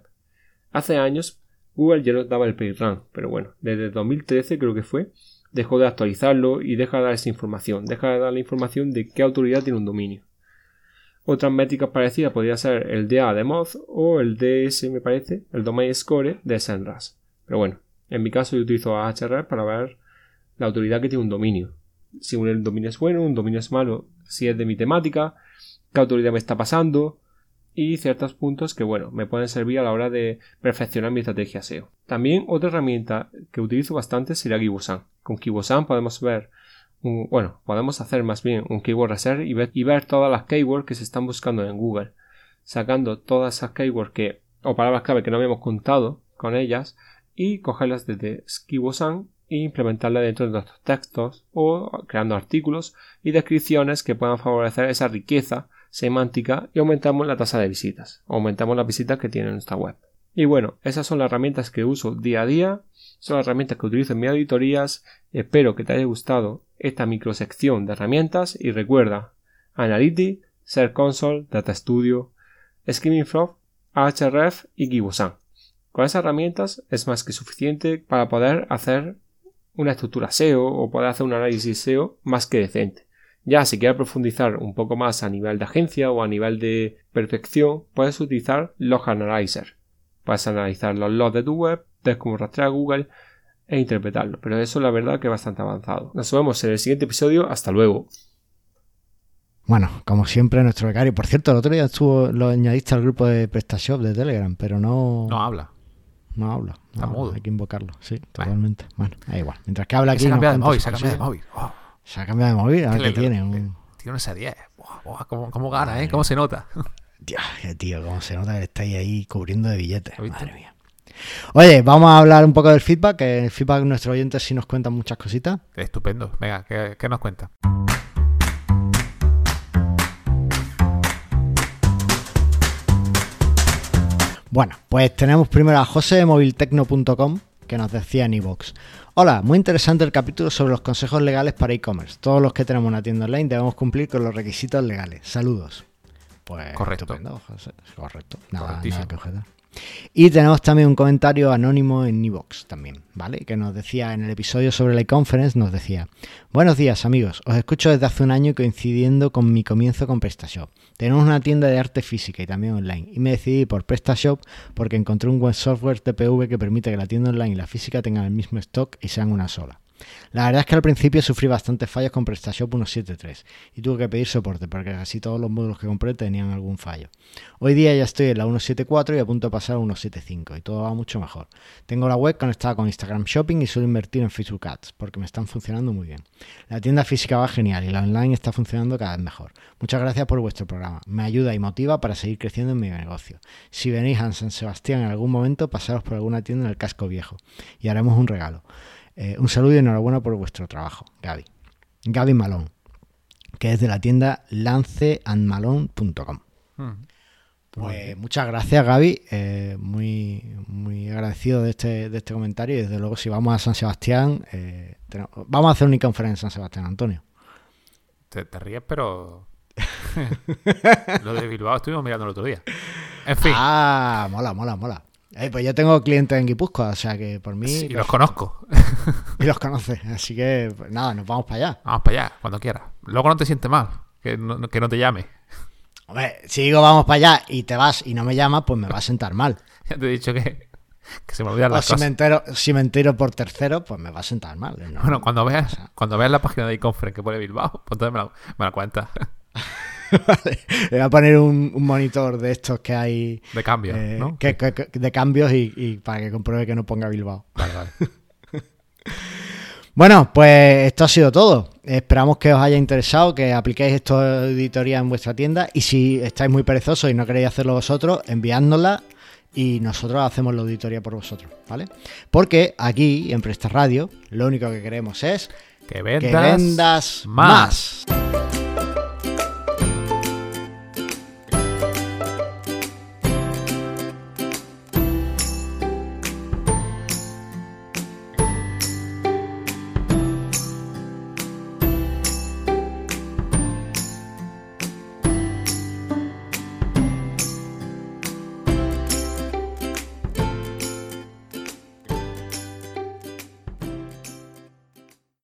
Hace años Google ya nos daba el PageRank, pero bueno, desde 2013 creo que fue, dejó de actualizarlo y deja de dar esa información, deja de dar la información de qué autoridad tiene un dominio. Otras métricas parecidas podría ser el DA de Moz o el DS, me parece, el Domain Score de SEMrush. Pero bueno, en mi caso yo utilizo Ahrefs para ver la autoridad que tiene un dominio. Si un dominio es bueno, un dominio es malo, si es de mi temática, qué autoridad me está pasando y ciertos puntos que, bueno, me pueden servir a la hora de perfeccionar mi estrategia SEO. También otra herramienta que utilizo bastante sería Gibosan. Con Gibosan podemos ver bueno, podemos hacer más bien un keyword research y ver, y ver todas las keywords que se están buscando en Google, sacando todas esas keywords que, o palabras clave que no habíamos contado con ellas y cogerlas desde Skibosan e implementarlas dentro de nuestros textos o creando artículos y descripciones que puedan favorecer esa riqueza semántica y aumentamos la tasa de visitas, aumentamos las visitas que tiene nuestra web. Y bueno, esas son las herramientas que uso día a día, son las herramientas que utilizo en mis auditorías. Espero que te haya gustado esta microsección de herramientas y recuerda Analytics, Search Console, Data Studio, Screaming Frog, Ahrefs y Gibosan. Con esas herramientas es más que suficiente para poder hacer una estructura SEO o poder hacer un análisis SEO más que decente. Ya si quieres profundizar un poco más a nivel de agencia o a nivel de perfección, puedes utilizar Log Analyzer Puedes analizar los logs de tu web, ver cómo rastrear Google e interpretarlo. Pero eso la verdad que es bastante avanzado. Nos vemos en el siguiente episodio. Hasta luego. Bueno, como siempre, nuestro becario. Por cierto, el otro día estuvo, lo añadiste al grupo de PrestaShop de Telegram, pero no. No habla. No habla. Está mudo. Hay que invocarlo, sí, totalmente. Bueno, da igual. Mientras que habla aquí. Se ha cambiado de móvil, se ha cambiado de móvil. Se ha cambiado de móvil, a ver qué tiene. Un... Tiene un S10. ¿Cómo, cómo gana, eh? ¿Cómo se nota? Tío, tío, cómo se nota que estáis ahí cubriendo de billetes. Madre mía. Oye, vamos a hablar un poco del feedback, que el feedback de nuestros oyentes sí nos cuentan muchas cositas. Estupendo. Venga, ¿qué, nos cuenta? Bueno, pues tenemos primero a José de moviltecno.com que nos decía en iVoox. Hola, muy interesante el capítulo sobre los consejos legales para e-commerce. Todos los que tenemos una tienda online debemos cumplir con los requisitos legales. Saludos. Pues correcto. correcto. Nada, nada que objetar. Y tenemos también un comentario anónimo en Evox también, ¿vale? Que nos decía en el episodio sobre la e-conference, nos decía, buenos días amigos, os escucho desde hace un año coincidiendo con mi comienzo con PrestaShop. Tenemos una tienda de arte física y también online y me decidí por PrestaShop porque encontré un buen software TPV que permite que la tienda online y la física tengan el mismo stock y sean una sola. La verdad es que al principio sufrí bastantes fallos con PrestaShop 1.7.3 y tuve que pedir soporte porque casi todos los módulos que compré tenían algún fallo. Hoy día ya estoy en la 1.7.4 y a punto de pasar a 1.7.5 y todo va mucho mejor. Tengo la web conectada con Instagram Shopping y suelo invertir en Facebook Ads porque me están funcionando muy bien. La tienda física va genial y la online está funcionando cada vez mejor. Muchas gracias por vuestro programa. Me ayuda y motiva para seguir creciendo en mi negocio. Si venís a San Sebastián en algún momento, pasaros por alguna tienda en el casco viejo y haremos un regalo. Eh, un saludo y enhorabuena por vuestro trabajo, Gaby. Gaby Malón, que es de la tienda lanceandmalón.com. Hmm. Pues muchas gracias, Gaby. Eh, muy, muy agradecido de este, de este comentario. Y desde luego, si vamos a San Sebastián, eh, vamos a hacer una conferencia en San Sebastián, Antonio. Te, ríes, pero. Lo de Bilbao estuvimos mirando el otro día. En fin. Ah, mola, mola, mola. Eh, pues yo tengo clientes en Guipúzcoa, o sea que por mí. y los conozco. y los conoces, así que pues nada, nos vamos para allá. Vamos para allá, cuando quieras. Luego no te sientes mal, que no, que no te llame. Hombre, si digo vamos para allá y te vas y no me llamas, pues me va a sentar mal. ya te he dicho que, se me olvidan las si Me entero, si me entero por tercero, pues me va a sentar mal. bueno, cuando veas, cuando veas la página de iConference que pone Bilbao, pues entonces me la, me la Le voy a poner un, monitor de estos que hay. De cambios, eh, ¿no? de cambios y, para que compruebe que no ponga Bilbao. Vale, vale. bueno, pues esto ha sido todo. Esperamos que os haya interesado, que apliquéis esta auditoría en vuestra tienda. Y si estáis muy perezosos y no queréis hacerlo vosotros, enviádnosla y nosotros hacemos la auditoría por vosotros, ¿vale? Porque aquí en Presta Radio lo único que queremos es que vendas, más.